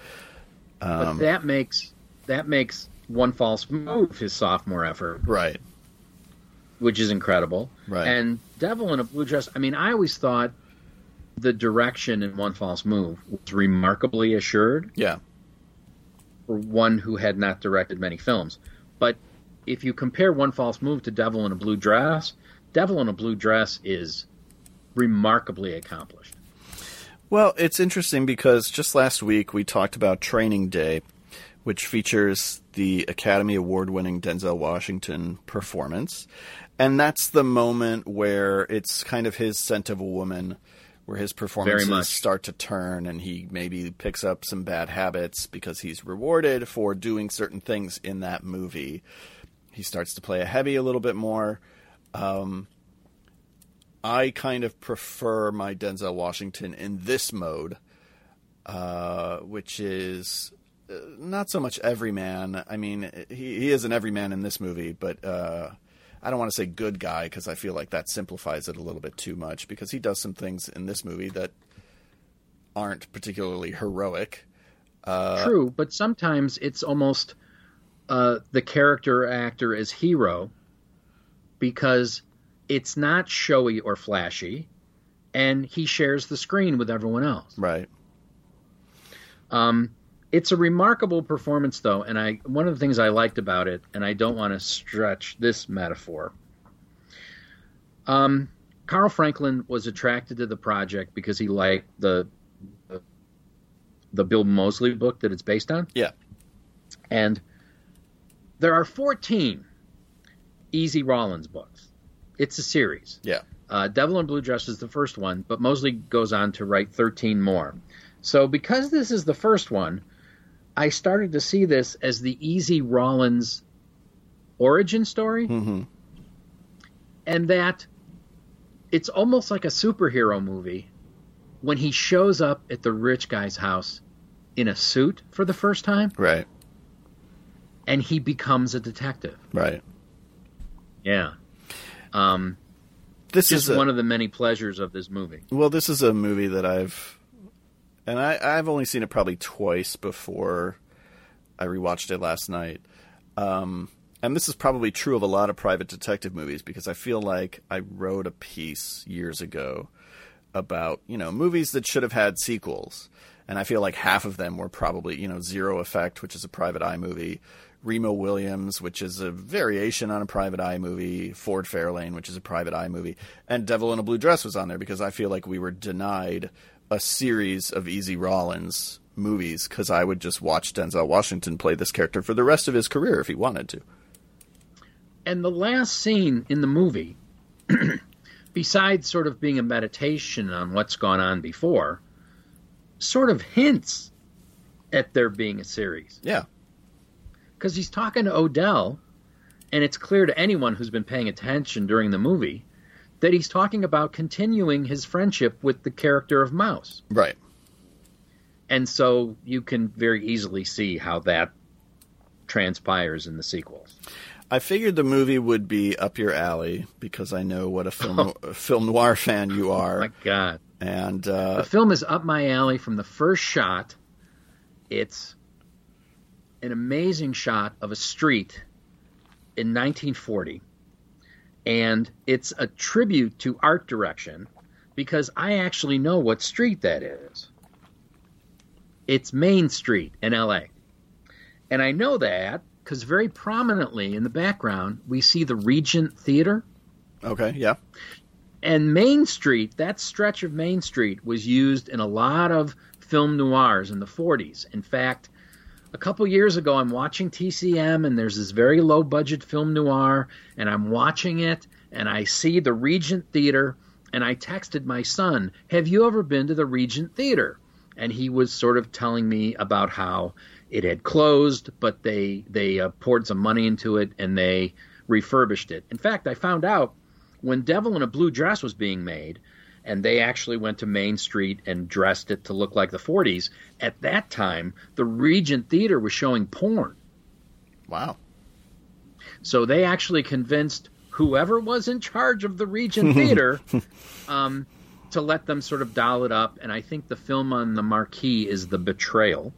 But um, that makes that makes one false move his sophomore effort, Right. which is incredible. Right. And Devil in a Blue Dress. I mean, I always thought the direction in One False Move was remarkably assured. Yeah. for one who had not directed many films. But if you compare One False Move to Devil in a Blue Dress, Devil in a Blue Dress is remarkably accomplished. Well, it's interesting because just last week we talked about Training Day, which features the Academy Award winning Denzel Washington performance. And that's the moment where it's kind of his scent of a woman, where his performances start to turn and he maybe picks up some bad habits because he's rewarded for doing certain things in that movie. He starts to play a heavy a little bit more. Um, I kind of prefer my Denzel Washington in this mode, uh, which is uh, not so much everyman. I mean, he, he is an everyman in this movie, but uh, I don't want to say good guy because I feel like that simplifies it a little bit too much because he does some things in this movie that aren't particularly heroic. True, but sometimes it's almost uh, the character actor as hero because it's not showy or flashy, and he shares the screen with everyone else. Right. Um, it's a remarkable performance, though, and I one of the things I liked about it, and I don't want to stretch this metaphor. Um, Carl Franklin was attracted to the project because he liked the the, the Bill Mosley book that it's based on, Yeah. and there are 14 Easy Rawlins books. It's a series. Yeah. Uh, Devil in Blue Dress is the first one, but Mosley goes on to write 13 more. So, because this is the first one, I started to see this as the Easy Rawlins origin story, hmm and that it's almost like a superhero movie when he shows up at the rich guy's house in a suit for the first time Right. and he becomes a detective. Right. Yeah. Um, This is a, one of the many pleasures of this movie. Well, this is a movie that I've, and I, I've only seen it probably twice before I rewatched it last night. Um, and this is probably true of a lot of private detective movies because I feel like I wrote a piece years ago about you know movies that should have had sequels, and I feel like half of them were probably you know Zero Effect, which is a private eye movie, Remo Williams, which is a variation on a private eye movie, Ford Fairlane, which is a private eye movie, and Devil in a Blue Dress was on there because I feel like we were denied a series of Easy Rawlins movies because I would just watch Denzel Washington play this character for the rest of his career if he wanted to. And the last scene in the movie, besides sort of being a meditation on what's gone on before, sort of hints at there being a series. Yeah. Because he's talking to Odell, and it's clear to anyone who's been paying attention during the movie that he's talking about continuing his friendship with the character of Mouse. Right. And so you can very easily see how that transpires in the sequels. I figured the movie would be up your alley because I know what a film film noir fan you are. Oh my God. And uh, The film is up my alley from the first shot. It's an amazing shot of a street in 1940. And it's a tribute to art direction because I actually know what street that is. It's Main Street in LA. And I know that because very prominently in the background, we see the Regent Theater. okay, yeah, And Main Street, that stretch of Main Street, was used in a lot of film noirs in the 40s. In fact, a couple years ago, I'm watching TCM, and there's this very low budget film noir, and I'm watching it, and I see the Regent Theater, and I texted my son, Have you ever been to the Regent Theater? And he was sort of telling me about how it had closed, but they they uh, poured some money into it and they refurbished it. In fact, I found out when Devil in a Blue Dress was being made, and they actually went to Main Street and dressed it to look like the 40s. At that time, the Regent Theater was showing porn. wow, So they actually convinced whoever was in charge of the Regent Theater um, to let them sort of doll it up. And I think the film on the marquee is The Betrayal.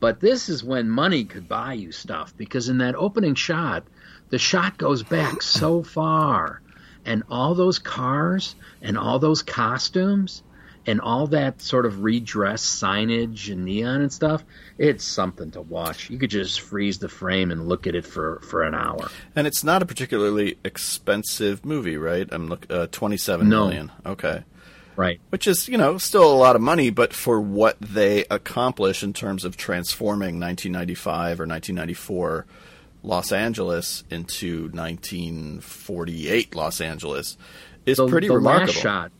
But this is when money could buy you stuff because in that opening shot, the shot goes back so far. And all those cars and all those costumes and all that sort of redress signage and neon and stuff, it's something to watch. You could just freeze the frame and look at it for, for an hour. and it's not a particularly expensive movie, right? I'm look uh, twenty-seven No. million. Okay, Right. which is you know still a lot of money, but for what they accomplish in terms of transforming 1995 or 1994 Los Angeles into 1948 Los Angeles is the, pretty the remarkable. last shot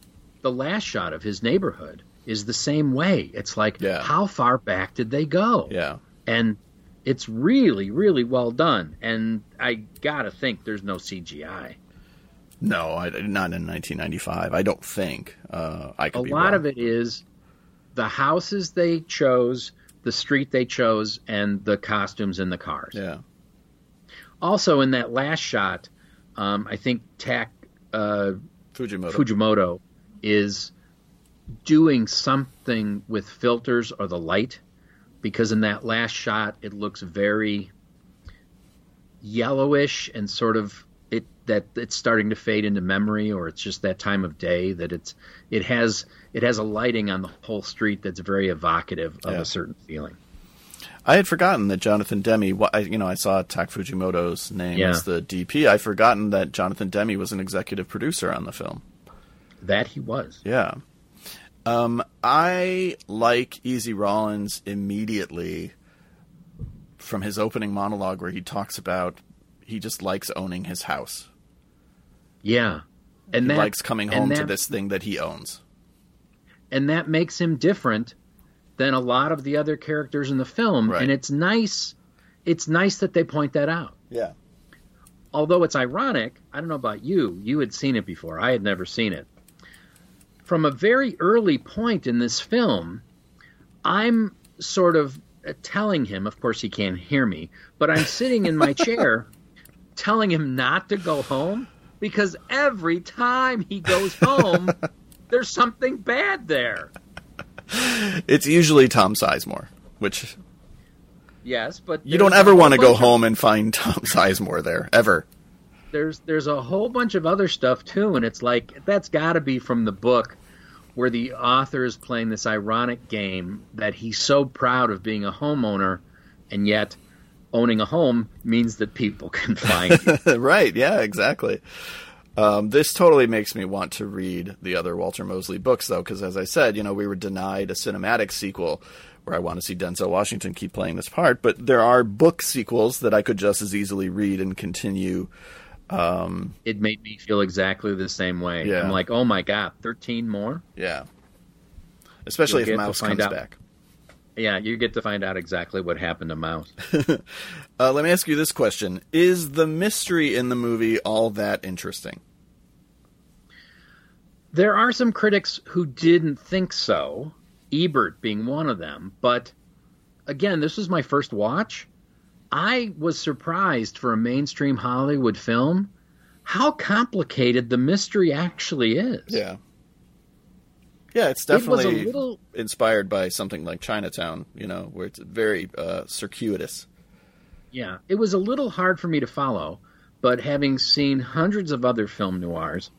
the last shot of his neighborhood is the same way it's like Yeah. how far back did they go Yeah, and it's really really well done and i gotta think there's no cgi no, I, not in 1995. I don't think. Uh, I could a lot wrong. of it is the houses they chose the street they chose and the costumes and the cars Yeah, also in that last shot um, i think tak uh, Fujimoto. Fujimoto is doing something with filters or the light because in that last shot it looks very yellowish and sort of it that it's starting to fade into memory or it's just that time of day that it's it has it has a lighting on the whole street that's very evocative of Yeah. a certain feeling. I had forgotten that Jonathan Demme. you know, I saw Tak Fujimoto's name Yeah. as the DP. I'd forgotten that Jonathan Demme was an executive producer on the film. That he was. Yeah. Um, I like Easy Rawlins immediately from his opening monologue where he talks about he just likes owning his house. Yeah. And He that likes coming home to this thing that he owns. and that makes him different than a lot of the other characters in the film Right. and it's nice it's nice that they point that out Yeah. although it's ironic i don't know about you you had seen it before i had never seen it from a very early point in this film i'm sort of telling him of course he can't hear me but i'm sitting in my chair telling him not to go home because every time he goes home there's something bad there It's usually Tom Sizemore, which Yes, but you don't ever want to go home and find Tom Sizemore there ever. there's there's a whole bunch of other stuff too, and it's like that's got to be from the book where the author is playing this ironic game that he's so proud of being a homeowner, and yet owning a home means that people can find you. right? Yeah, exactly. Um, this totally makes me want to read the other Walter Mosley books, though, because as I said, you know, we were denied a cinematic sequel where I want to see Denzel Washington keep playing this part, but there are book sequels that I could just as easily read and continue. Um, it made me feel exactly the same way. Yeah. I'm like, oh my god, thirteen more. yeah, especially You'll if Mouse comes out. back. Yeah, you get to find out exactly what happened to Mouse. Uh, let me ask you this question: Is the mystery in the movie all that interesting? There are some critics who didn't think so, Ebert being one of them. But again, this was my first watch. I was surprised for a mainstream Hollywood film how complicated the mystery actually is. Yeah, yeah, it's definitely It was a little inspired by something like Chinatown, you know, where it's very uh, circuitous. Yeah, it was a little hard for me to follow, but having seen hundreds of other film noirs,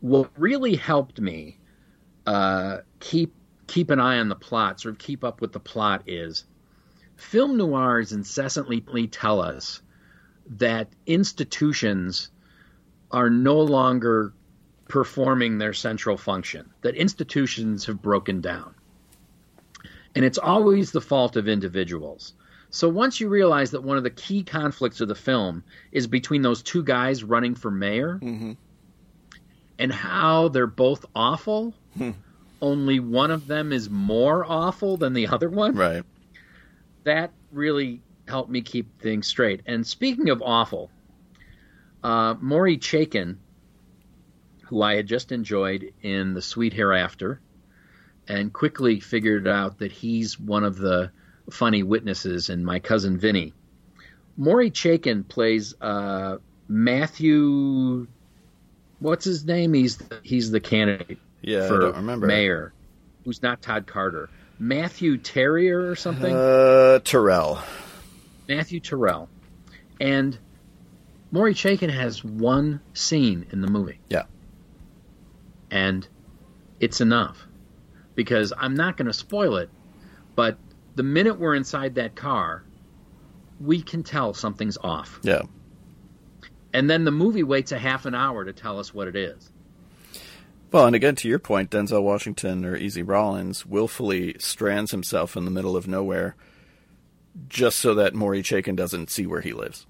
what really helped me uh, keep keep an eye on the plot, sort of keep up with the plot, is film noirs incessantly tell us that institutions are no longer performing their central function, that institutions have broken down. And it's always the fault of individuals. So once you realize that one of the key conflicts of the film is between those two guys running for mayor Mhm. And how they're both awful, Hmm. only one of them is more awful than the other one, Right. that really helped me keep things straight. And speaking of awful, uh, Maury Chaykin, who I had just enjoyed in The Sweet Hereafter, and quickly figured out that he's one of the funny witnesses in My Cousin Vinny. Maury Chaykin plays uh, Matthew. What's his name? He's the, he's the candidate Yeah, for mayor, who's not Todd Carter. Matthew Terrier or something. Uh, Terrell. Matthew Terrell, and Maury Chaykin has one scene in the movie. Yeah. and it's enough because I'm not going to spoil it, but the minute we're inside that car, we can tell something's off, Yeah. And then the movie waits a half an hour to tell us what it is. Well, and again, to your point, Denzel Washington or Easy Rawlins willfully strands himself in the middle of nowhere just so that Maury Chaykin doesn't see where he lives.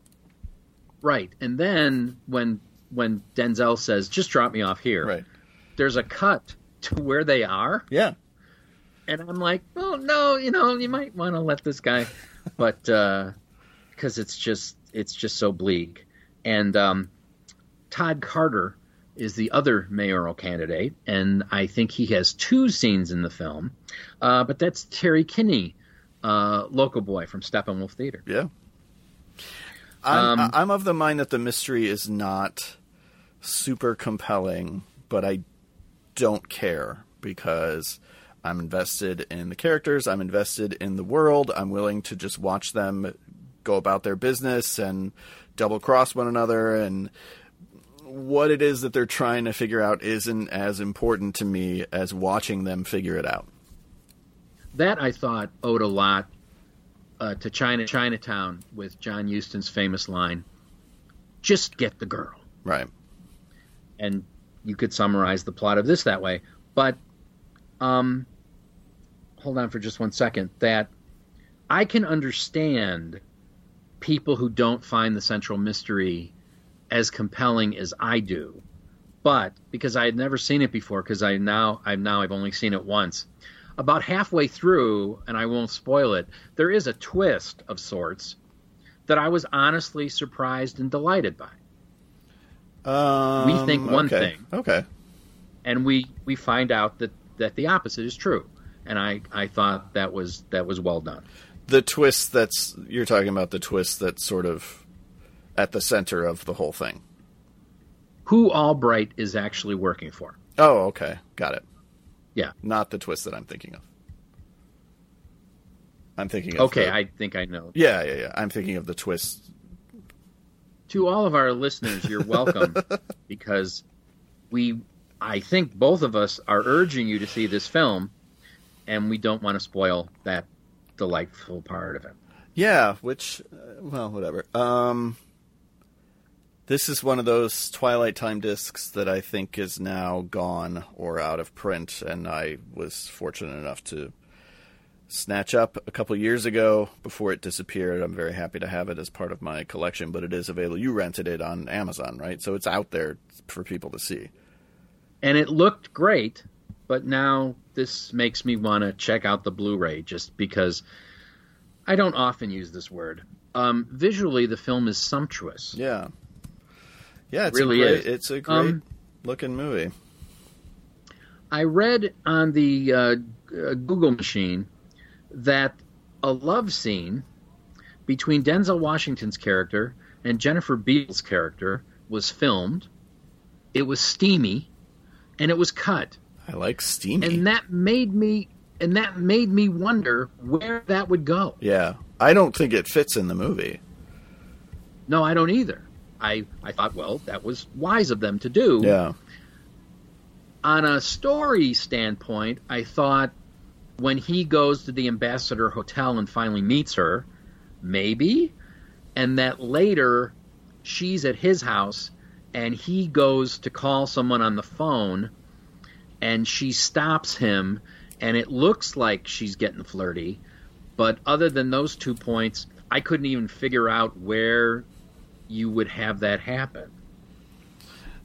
Right, and then when when Denzel says, "Just drop me off here," Right. there's a cut to where they are. Yeah. and I'm like, oh no, you know, you might want to let this guy, but uh, because it's just it's just so bleak. And um, Todd Carter is the other mayoral candidate, and I think he has two scenes in the film, uh, but that's Terry Kinney, uh, local boy from Steppenwolf Theater. Yeah. I'm, Um, I'm of the mind that the mystery is not super compelling, but I don't care because I'm invested in the characters, I'm invested in the world, I'm willing to just watch them go about their business and double cross one another and what it is that they're trying to figure out isn't as important to me as watching them figure it out. That I thought owed a lot uh, to China Chinatown with John Huston's famous line, "Just get the girl." Right. and you could summarize the plot of this that way. But um, hold on for just one second. That I can understand people who don't find the central mystery as compelling as I do, but because I had never seen it before, because I now I've now I've only seen it once. About halfway through, and I won't spoil it, there is a twist of sorts that I was honestly surprised and delighted by. Um, think one okay. thing. Okay. and we we find out that that the opposite is true and i i thought that was that was well done the twist that's you're talking about the twist that's sort of at the center of the whole thing. who albright is actually working for Oh, okay, got it. Yeah. not the twist that I'm thinking of. I'm thinking of okay the- i think i know yeah, yeah, yeah. I'm thinking of the twist to all of our listeners, you're welcome because we, I think both of us are urging you to see this film, and we don't want to spoil that delightful part of it. Yeah, which, uh, well, whatever. Um, this is one of those Twilight Time discs that I think is now gone or out of print, and I was fortunate enough to snatch up a couple years ago before it disappeared. I'm very happy to have it as part of my collection, but it is available. You rented it on Amazon, right? So it's out there for people to see. And it looked great, but now this makes me want to check out the Blu-ray just because I don't often use this word. Um, visually, the film is sumptuous. Yeah. Yeah, it's Really a great, is. it's a great Um, looking movie. I read on the uh, uh, Google machine that a love scene between Denzel Washington's character and Jennifer Beals' character was filmed. It was steamy, and it was cut, I like Steamy. and that made me and that made me wonder where that would go. yeah. I don't think it fits in the movie. No, I don't either. I I thought, well, that was wise of them to do. Yeah. on a story standpoint, I thought when he goes to the Ambassador Hotel and finally meets her, maybe, and that later she's at his house and he goes to call someone on the phone and she stops him and it looks like she's getting flirty, but other than those two points, I couldn't even figure out where you would have that happen.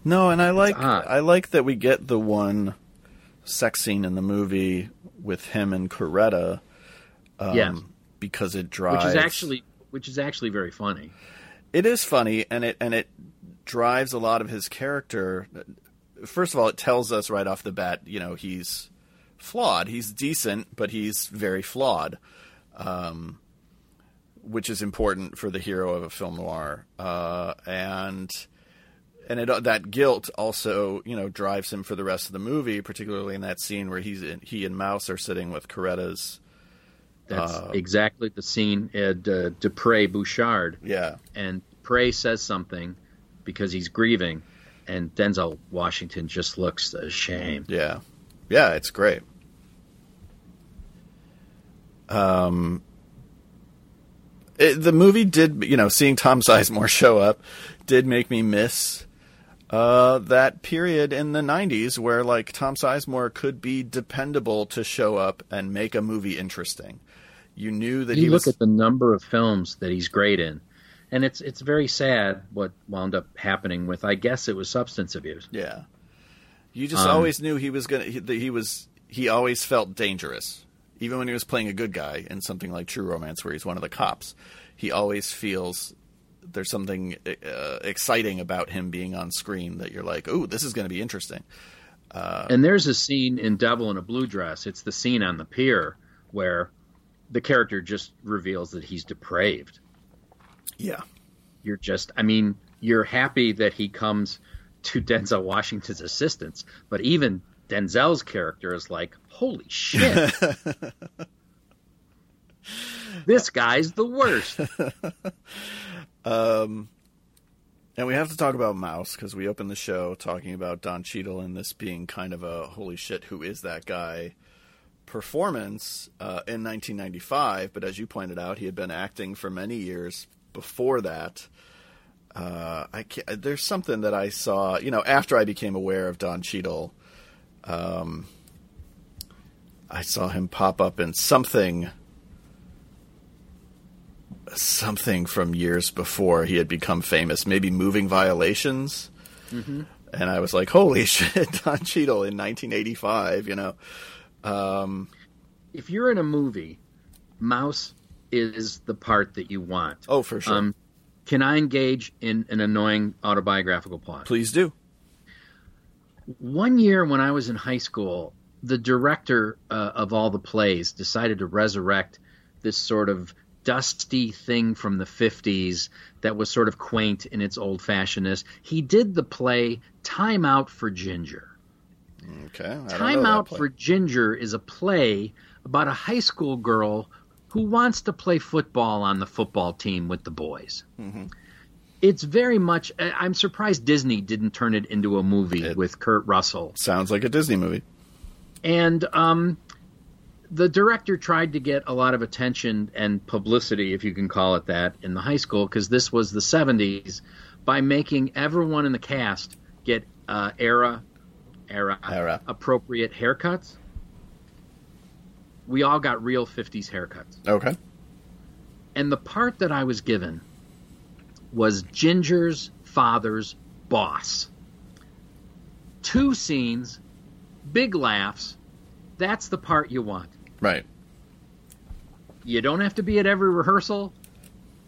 No, and I like odd. I like that we get the one sex scene in the movie with him and Coretta. Um, Yes. because it drives. Which is actually which is actually very funny. it is funny, and it and it drives a lot of his character. First of all, it tells us right off the bat, you know, he's flawed. He's decent, but he's very flawed, um, which is important for the hero of a film noir. Uh, and and it, that guilt also, you know, drives him for the rest of the movie, particularly in that scene where he's in, he and Mouse are sitting with Coretta's. That's Uh, exactly the scene at uh, Dupree Bouchard, Yeah, and Dupree says something because he's grieving, and Denzel Washington just looks ashamed. Yeah, yeah, it's great. Um, it, the movie did, you know, seeing Tom Sizemore show up did make me miss uh, that period in the '90s where like Tom Sizemore could be dependable to show up and make a movie interesting. You knew that You he look was. at the number of films that he's great in, and it's it's very sad what wound up happening with. I guess it was substance abuse. yeah, you just Um, always knew he was gonna. He, he was. He always felt dangerous, even when he was playing a good guy in something like True Romance, where he's one of the cops. He always feels there's something uh, exciting about him being on screen that you're like, oh, this is going to be interesting." And there's a scene in Devil in a Blue Dress. It's the scene on the pier where the character just reveals that he's depraved. Yeah, You're just, I mean, you're happy that he comes to Denzel Washington's assistance, but even Denzel's character is like, holy shit. this guy's the worst. um, and we have to talk about Mouse because we opened the show talking about Don Cheadle and this being kind of a holy shit, who is that guy? Performance uh, in 1995, but as you pointed out, he had been acting for many years before that. Uh, I can't, there's something that I saw, you know, after I became aware of Don Cheadle. Um, I saw him pop up in something, something from years before he had become famous, maybe Moving Violations. And I was like, holy shit, Don Cheadle in 1985, you know. if you're in a movie, Mouse is the part that you want. Oh, for sure. Um, can I engage in an annoying autobiographical plot? Please do. One year when I was in high school, the director uh, of all the plays decided to resurrect this sort of dusty thing from the 50s that was sort of quaint in its old fashionedness. He did the play Time Out for Ginger. Okay. I don't know Time Out for Ginger is a play about a high school girl who wants to play football on the football team with the boys. Mm-hmm. it's very much. I'm surprised Disney didn't turn it into a movie It- with Kurt Russell. Sounds like a Disney movie. And um, the director tried to get a lot of attention and publicity, if you can call it that, in the high school because this was the 70s by making everyone in the cast get uh, era, era, Era. appropriate haircuts. We all got real 50s haircuts. Okay. And the part that I was given was Ginger's father's boss. Two scenes, big laughs. That's the part you want. Right. You don't have to be at every rehearsal.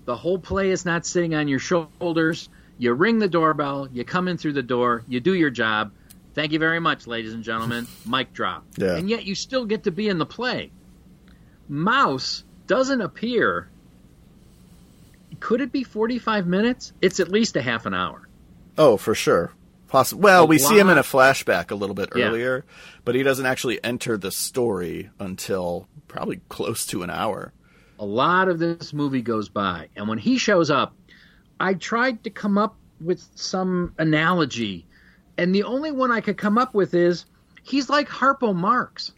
The whole play is not sitting on your shoulders. You ring the doorbell, you come in through the door, you do your job. Thank you very much, ladies and gentlemen. Mic drop. Yeah. And yet you still get to be in the play. Mouse doesn't appear. Could it be 45 minutes? It's at least a half an hour. Oh, for sure. Poss- well, A we see him in a flashback a little bit Yeah. earlier, but he doesn't actually enter the story until probably close to an hour. a lot of this movie goes by and when he shows up i tried to come up with some analogy and the only one i could come up with is he's like harpo marx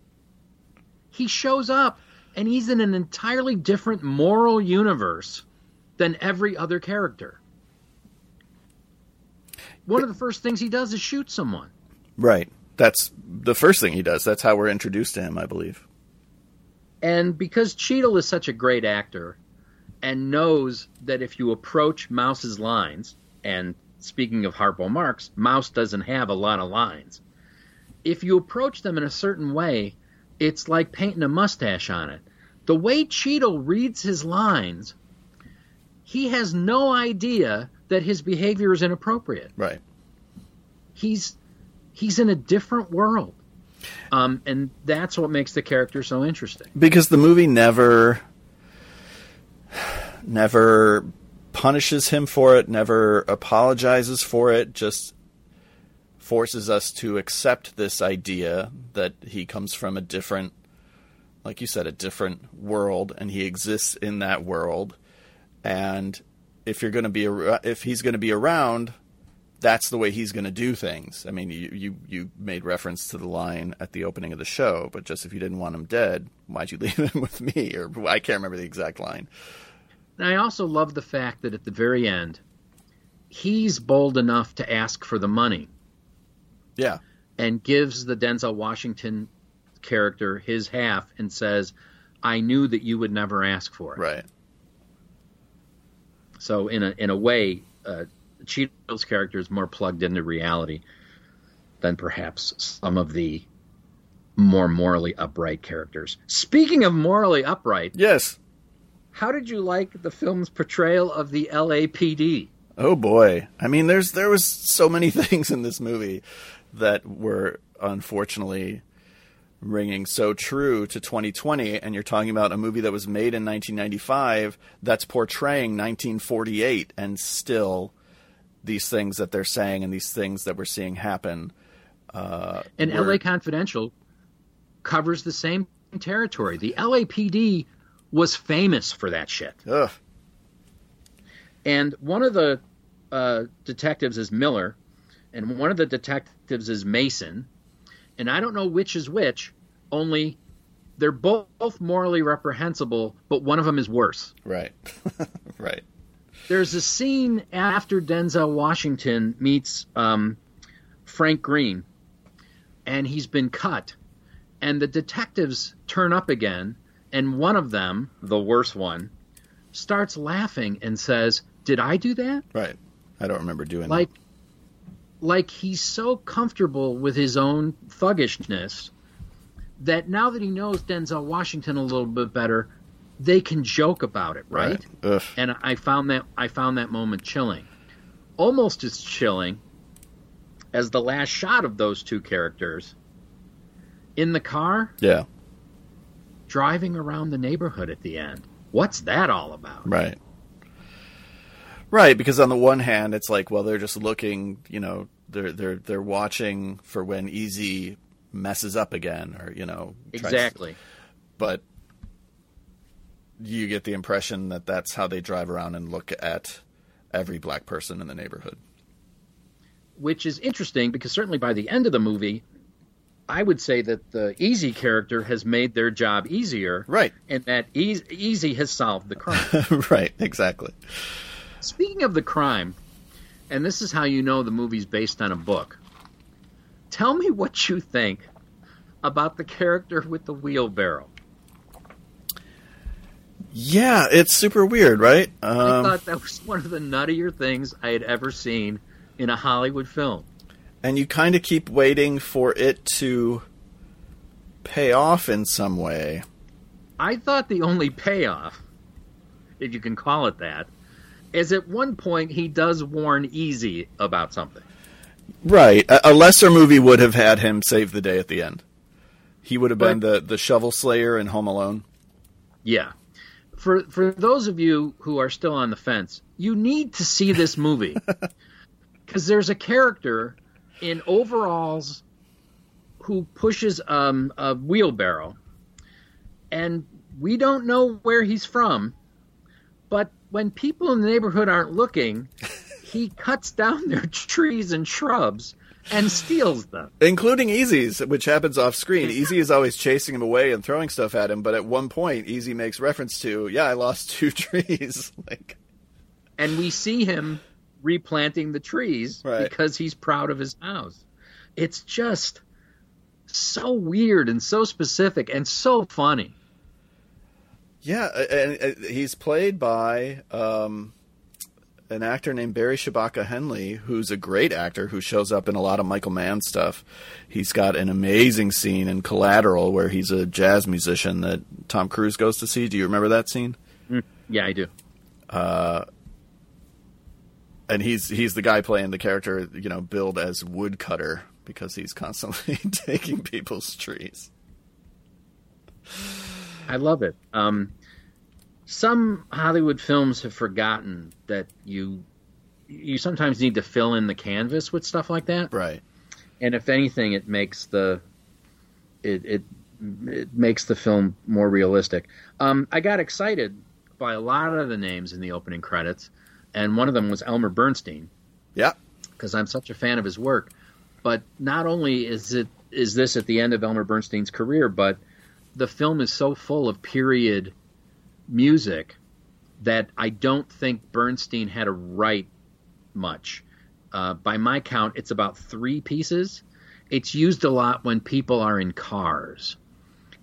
he shows up and he's in an entirely different moral universe than every other character one of the first things he does is shoot someone Right. That's the first thing he does. That's how we're introduced to him, I believe. And because Cheadle is such a great actor and knows that if you approach Mouse's lines, and speaking of Harpo Marx, Mouse doesn't have a lot of lines. If you approach them in a certain way, it's like painting a mustache on it. The way Cheadle reads his lines, he has no idea that his behavior is inappropriate. Right. He's he's in a different world. Um, and that's what makes the character so interesting. Because the movie never never punishes him for it, never apologizes for it, just forces us to accept this idea that he comes from a different like you said a different world and he exists in that world and if you're going to be if he's going to be around that's the way he's going to do things. I mean, you, you you made reference to the line at the opening of the show, but just if you didn't want him dead, why'd you leave him with me? Or I can't remember the exact line. And I also love the fact that at the very end, he's bold enough to ask for the money Yeah, and gives the Denzel Washington character his half and says, I knew that you would never ask for it. right. So, in a, in a way, uh, Cheadle's character is more plugged into reality than perhaps some of the more morally upright characters. Speaking of morally upright, Yes. How did you like the film's portrayal of the LAPD? Oh boy. I mean, there's there was so many things in this movie that were unfortunately ringing so true to 2020 and you're talking about a movie that was made in 1995 that's portraying 1948 and still these things that they're saying and these things that we're seeing happen uh, And Word. LA Confidential covers the same territory. The LAPD was famous for that shit. ugh And one of the uh, detectives is Miller, and one of the detectives is Mason. And I don't know which is which, only they're both morally reprehensible, but one of them is worse. right right There's a scene after Denzel Washington meets um, Frank Green, and he's been cut, and the detectives turn up again, and one of them, the worst one, starts laughing and says, "Did I do that?" right. I don't remember doing Like, like he's so comfortable with his own thuggishness that now that he knows Denzel Washington a little bit better, they can joke about it, that right? ugh. And I found that I found that moment chilling, almost as chilling as the last shot of those two characters in the car. Yeah driving around the neighborhood at the end. What's that all about? Right. Right, because on the one hand, it's like, well, they're just looking, you know, they're they're they're watching for when Easy messes up again, or you know, Exactly. But you get the impression that that's how they drive around and look at every black person in the neighborhood. Which is interesting because certainly by the end of the movie, I would say that the Easy character has made their job easier, Right. and that Easy, Easy has solved the crime. right, exactly. Speaking of the crime, and this is how you know the movie's based on a book. Tell me what you think about the character with the wheelbarrow. Yeah, it's super weird, right? I Um, thought that was one of the nuttier things I had ever seen in a Hollywood film. And you kind of keep waiting for it to pay off in some way. I thought the only payoff, if you can call it that, is at one point he does warn Easy about something. Right. A, a lesser movie would have had him save the day at the end. He would have been the, the shovel slayer in Home Alone. Yeah. For for those of you who are still on the fence, you need to see this movie because there's a character in overalls who pushes um, a wheelbarrow, and we don't know where he's from. But when people in the neighborhood aren't looking, he cuts down their trees and shrubs and steals them. Including Easy's, which happens off screen. Easy is always chasing him away and throwing stuff at him, but at one point Easy makes reference to, yeah, I lost two trees. like and we see him replanting the trees Right. because he's proud of his house. It's just so weird and so specific and so funny. Yeah, and, he's played by um, an actor named Barry Shabaka Henley, who's a great actor who shows up in a lot of Michael Mann stuff. He's got an amazing scene in Collateral where he's a jazz musician that Tom Cruise goes to see. Do you remember that scene? Yeah, I do. And he's he's the guy playing the character, you know, billed as woodcutter because he's constantly taking people's trees. I love it. Um, some Hollywood films have forgotten that you you sometimes need to fill in the canvas with stuff like that. Right. and if anything, it makes the it it it makes the film more realistic. Um, I got excited by a lot of the names in the opening credits, and one of them was Elmer Bernstein Yeah. because I'm such a fan of his work. But not only is it is this at the end of Elmer Bernstein's career, but the film is so full of period music that I don't think Bernstein had to write much. Uh, by my count, it's about three pieces. It's used a lot when people are in cars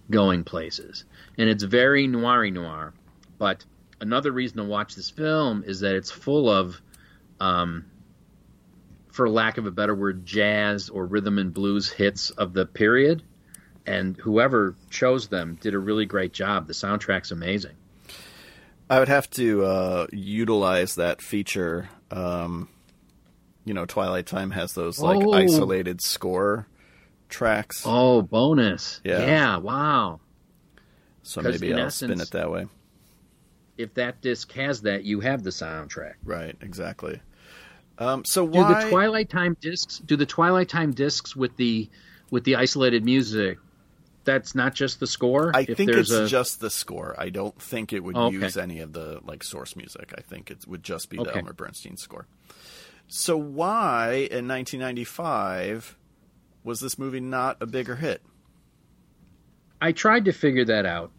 going places, and it's very noir noir. But another reason to watch this film is that it's full of um, for lack of a better word, jazz or rhythm and blues hits of the period. And whoever chose them did a really great job. The soundtrack's amazing. I would have to uh, utilize that feature. Um, you know, Twilight Time has those like Oh. isolated score tracks, Oh, bonus. Yeah. Yeah, wow. So maybe I'll spin it that way. If that disc has that, you have the soundtrack. Right, exactly. Um, so Do the Twilight Time discs do the Twilight Time discs with the with the isolated music that's not just the score? I If think it's a- just the score. I don't think it would Okay. use any of the like source music. I think it would just be the Elmer Bernstein score. So why in 1995 was this movie not a bigger hit? I tried to figure that out.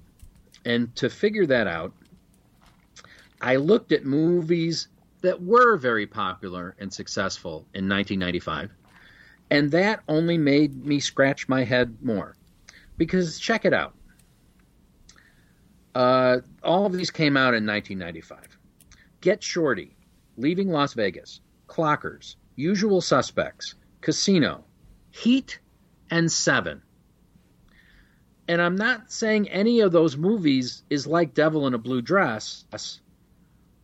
And to figure that out, I looked at movies that were very popular and successful in 1995. And that only made me scratch my head more. Because check it out. Uh, all of these came out in 1995. Get Shorty, Leaving Las Vegas, Clockers, Usual Suspects, Casino, Heat, and Seven. And I'm not saying any of those movies is like Devil in a Blue Dress,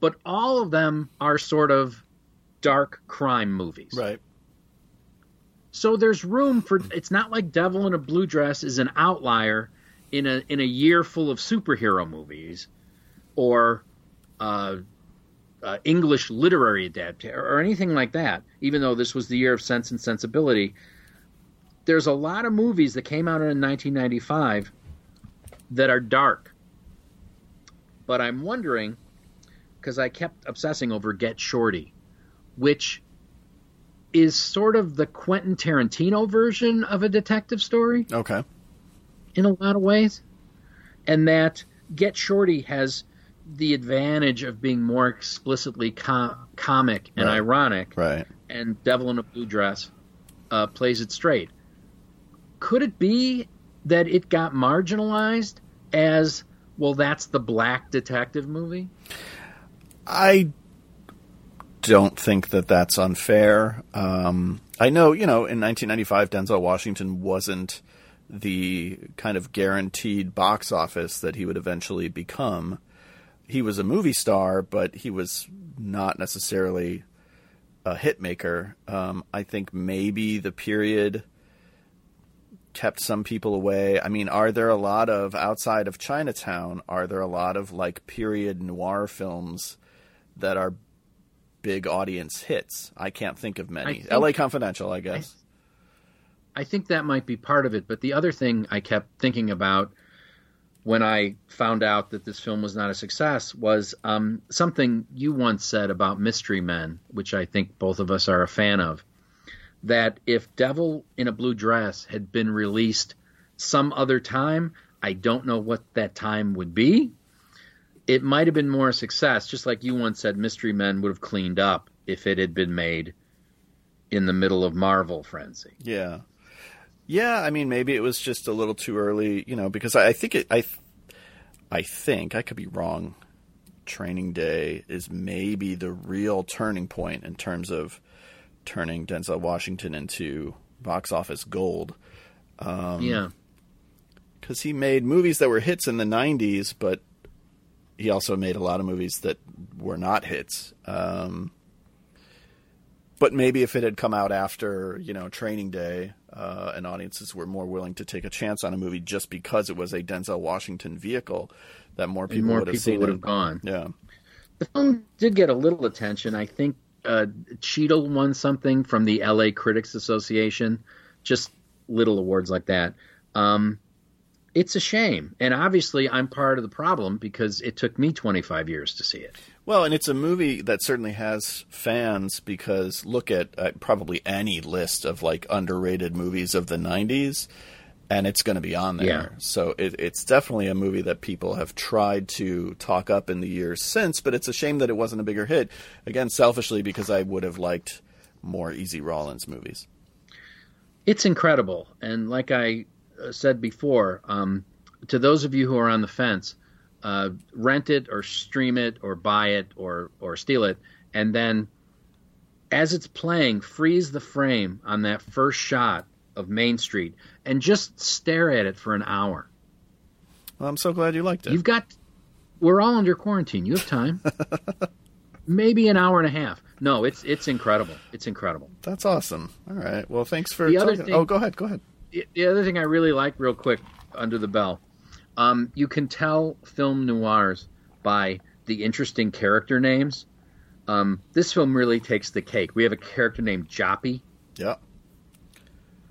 but all of them are sort of dark crime movies. Right. So there's room for it's not like Devil in a Blue Dress is an outlier in a in a year full of superhero movies or uh, uh, English literary adaptation or anything like that. Even though this was the year of Sense and Sensibility, there's a lot of movies that came out in 1995 that are dark. But I'm wondering because I kept obsessing over Get Shorty, which is sort of the Quentin Tarantino version of a detective story Okay. in a lot of ways. And that Get Shorty has the advantage of being more explicitly com- comic and Right. ironic, Right. and Devil in a Blue Dress uh, plays it straight. Could it be that it got marginalized as, well, that's the black detective movie? I don't think that that's unfair. Um, I know, you know, in 1995, Denzel Washington wasn't the kind of guaranteed box office that he would eventually become. He was a movie star, but he was not necessarily a hit maker. Um, I think maybe the period kept some people away. I mean, are there a lot of outside of Chinatown? Are there a lot of like period noir films that are big audience hits? I can't think of many. think- L.A. Confidential, I guess. I think that might be part of it. But the other thing I kept thinking about when I found out that this film was not a success was um, something you once said about Mystery Men, which I think both of us are a fan of. That if Devil in a Blue Dress had been released some other time, I don't know what that time would be. It might have been more a success, just like you once said Mystery Men would have cleaned up if it had been made in the middle of Marvel frenzy. Yeah. Yeah, I mean, maybe it was just a little too early, you know, because I, I think it, I, I think I could be wrong. Training Day is maybe the real turning point in terms of turning Denzel Washington into box office gold. Um, yeah. because he made movies that were hits in the 90s, but he also made a lot of movies that were not hits. Um, but maybe if it had come out after, you know, Training Day, uh, and audiences were more willing to take a chance on a movie just because it was a Denzel Washington vehicle, that more people more would have people seen would have gone. Yeah, The film did get a little attention. I think uh, Cheadle won something from the LA Critics Association, just little awards like that. Um, it's a shame, and obviously I'm part of the problem because it took me 25 years to see it. Well, and it's a movie that certainly has fans because look at uh, probably any list of like underrated movies of the 90s and it's going to be on there. Yeah. So it, it's definitely a movie that people have tried to talk up in the years since, but it's a shame that it wasn't a bigger hit. Again, selfishly because I would have liked more Easy Rawlins movies. It's incredible, and like I said before, um, to those of you who are on the fence, uh, rent it or stream it or buy it or or steal it, and then as it's playing, freeze the frame on that first shot of Main Street and just stare at it for an hour. Well, I'm so glad you liked it. You've got we're all under quarantine. You have time. Maybe an hour and a half. No, it's it's incredible. It's incredible. That's awesome. All right. Well, thanks for The other talking. thing- oh, go ahead. Go ahead. The- the other thing I really like, real quick, under the bell, um, you can tell film noirs by the interesting character names. Um, this film really takes the cake. We have a character named Joppy, Yeah.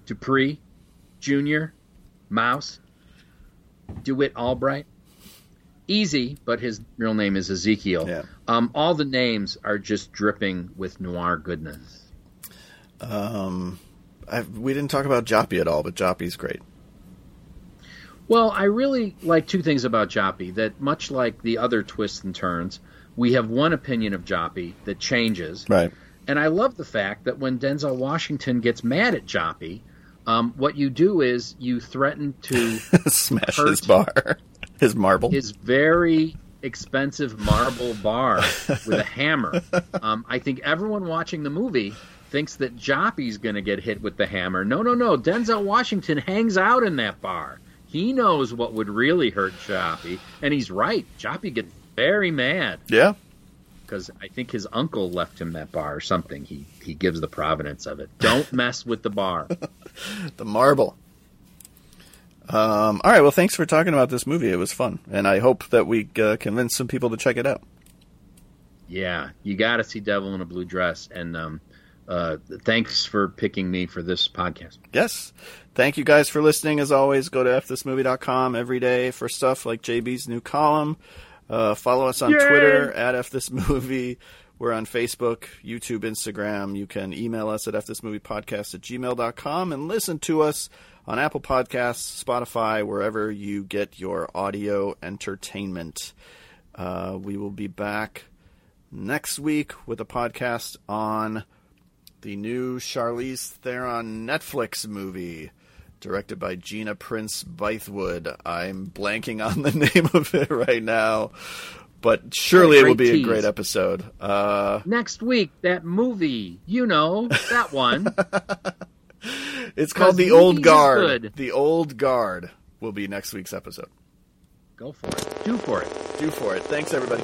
Dupree, Junior, Mouse, DeWitt Albright. Easy, but his real name is Ezekiel. Yeah. Um, all the names are just dripping with noir goodness. Um, I, we didn't talk about Joppy at all, but Joppy's great. Well, I really like two things about Joppy. That much like the other twists and turns, we have one opinion of Joppy that changes, Right. and I love the fact that when Denzel Washington gets mad at Joppy, um, what you do is you threaten to Smash his bar, his marble. his very expensive marble bar with a hammer. Um, I think everyone watching the movie thinks that Joppy's going to get hit with the hammer. No, no, no. Denzel Washington hangs out in that bar. He knows what would really hurt Joppy, and he's right. Joppy gets very mad yeah. because I think his uncle left him that bar or something. He he gives the provenance of it. Don't mess with the bar. The marble. Um, all right. Well, thanks for talking about this movie. It was fun, and I hope that we uh, convince some people to check it out. Yeah, you got to see Devil in a Blue Dress, and um, uh, thanks for picking me for this podcast. Yes. Thank you guys for listening. As always, go to fthismovie.com every day for stuff like JB's new column. Uh, follow us on Yay! Twitter at fthismovie. We're on Facebook, YouTube, Instagram. You can email us at fthismoviepodcast at gmail.com and listen to us on Apple Podcasts, Spotify, wherever you get your audio entertainment. Uh, we will be back next week with a podcast on the new Charlize Theron Netflix movie, directed by Gina Prince Bythewood. I'm blanking on the name of it right now, but surely it will be a great episode. Uh, Next week, that movie, you know, that one. it's called The Old Guard. The Old Guard will be next week's episode. Go for it. Do for it. Do for it. Thanks, everybody.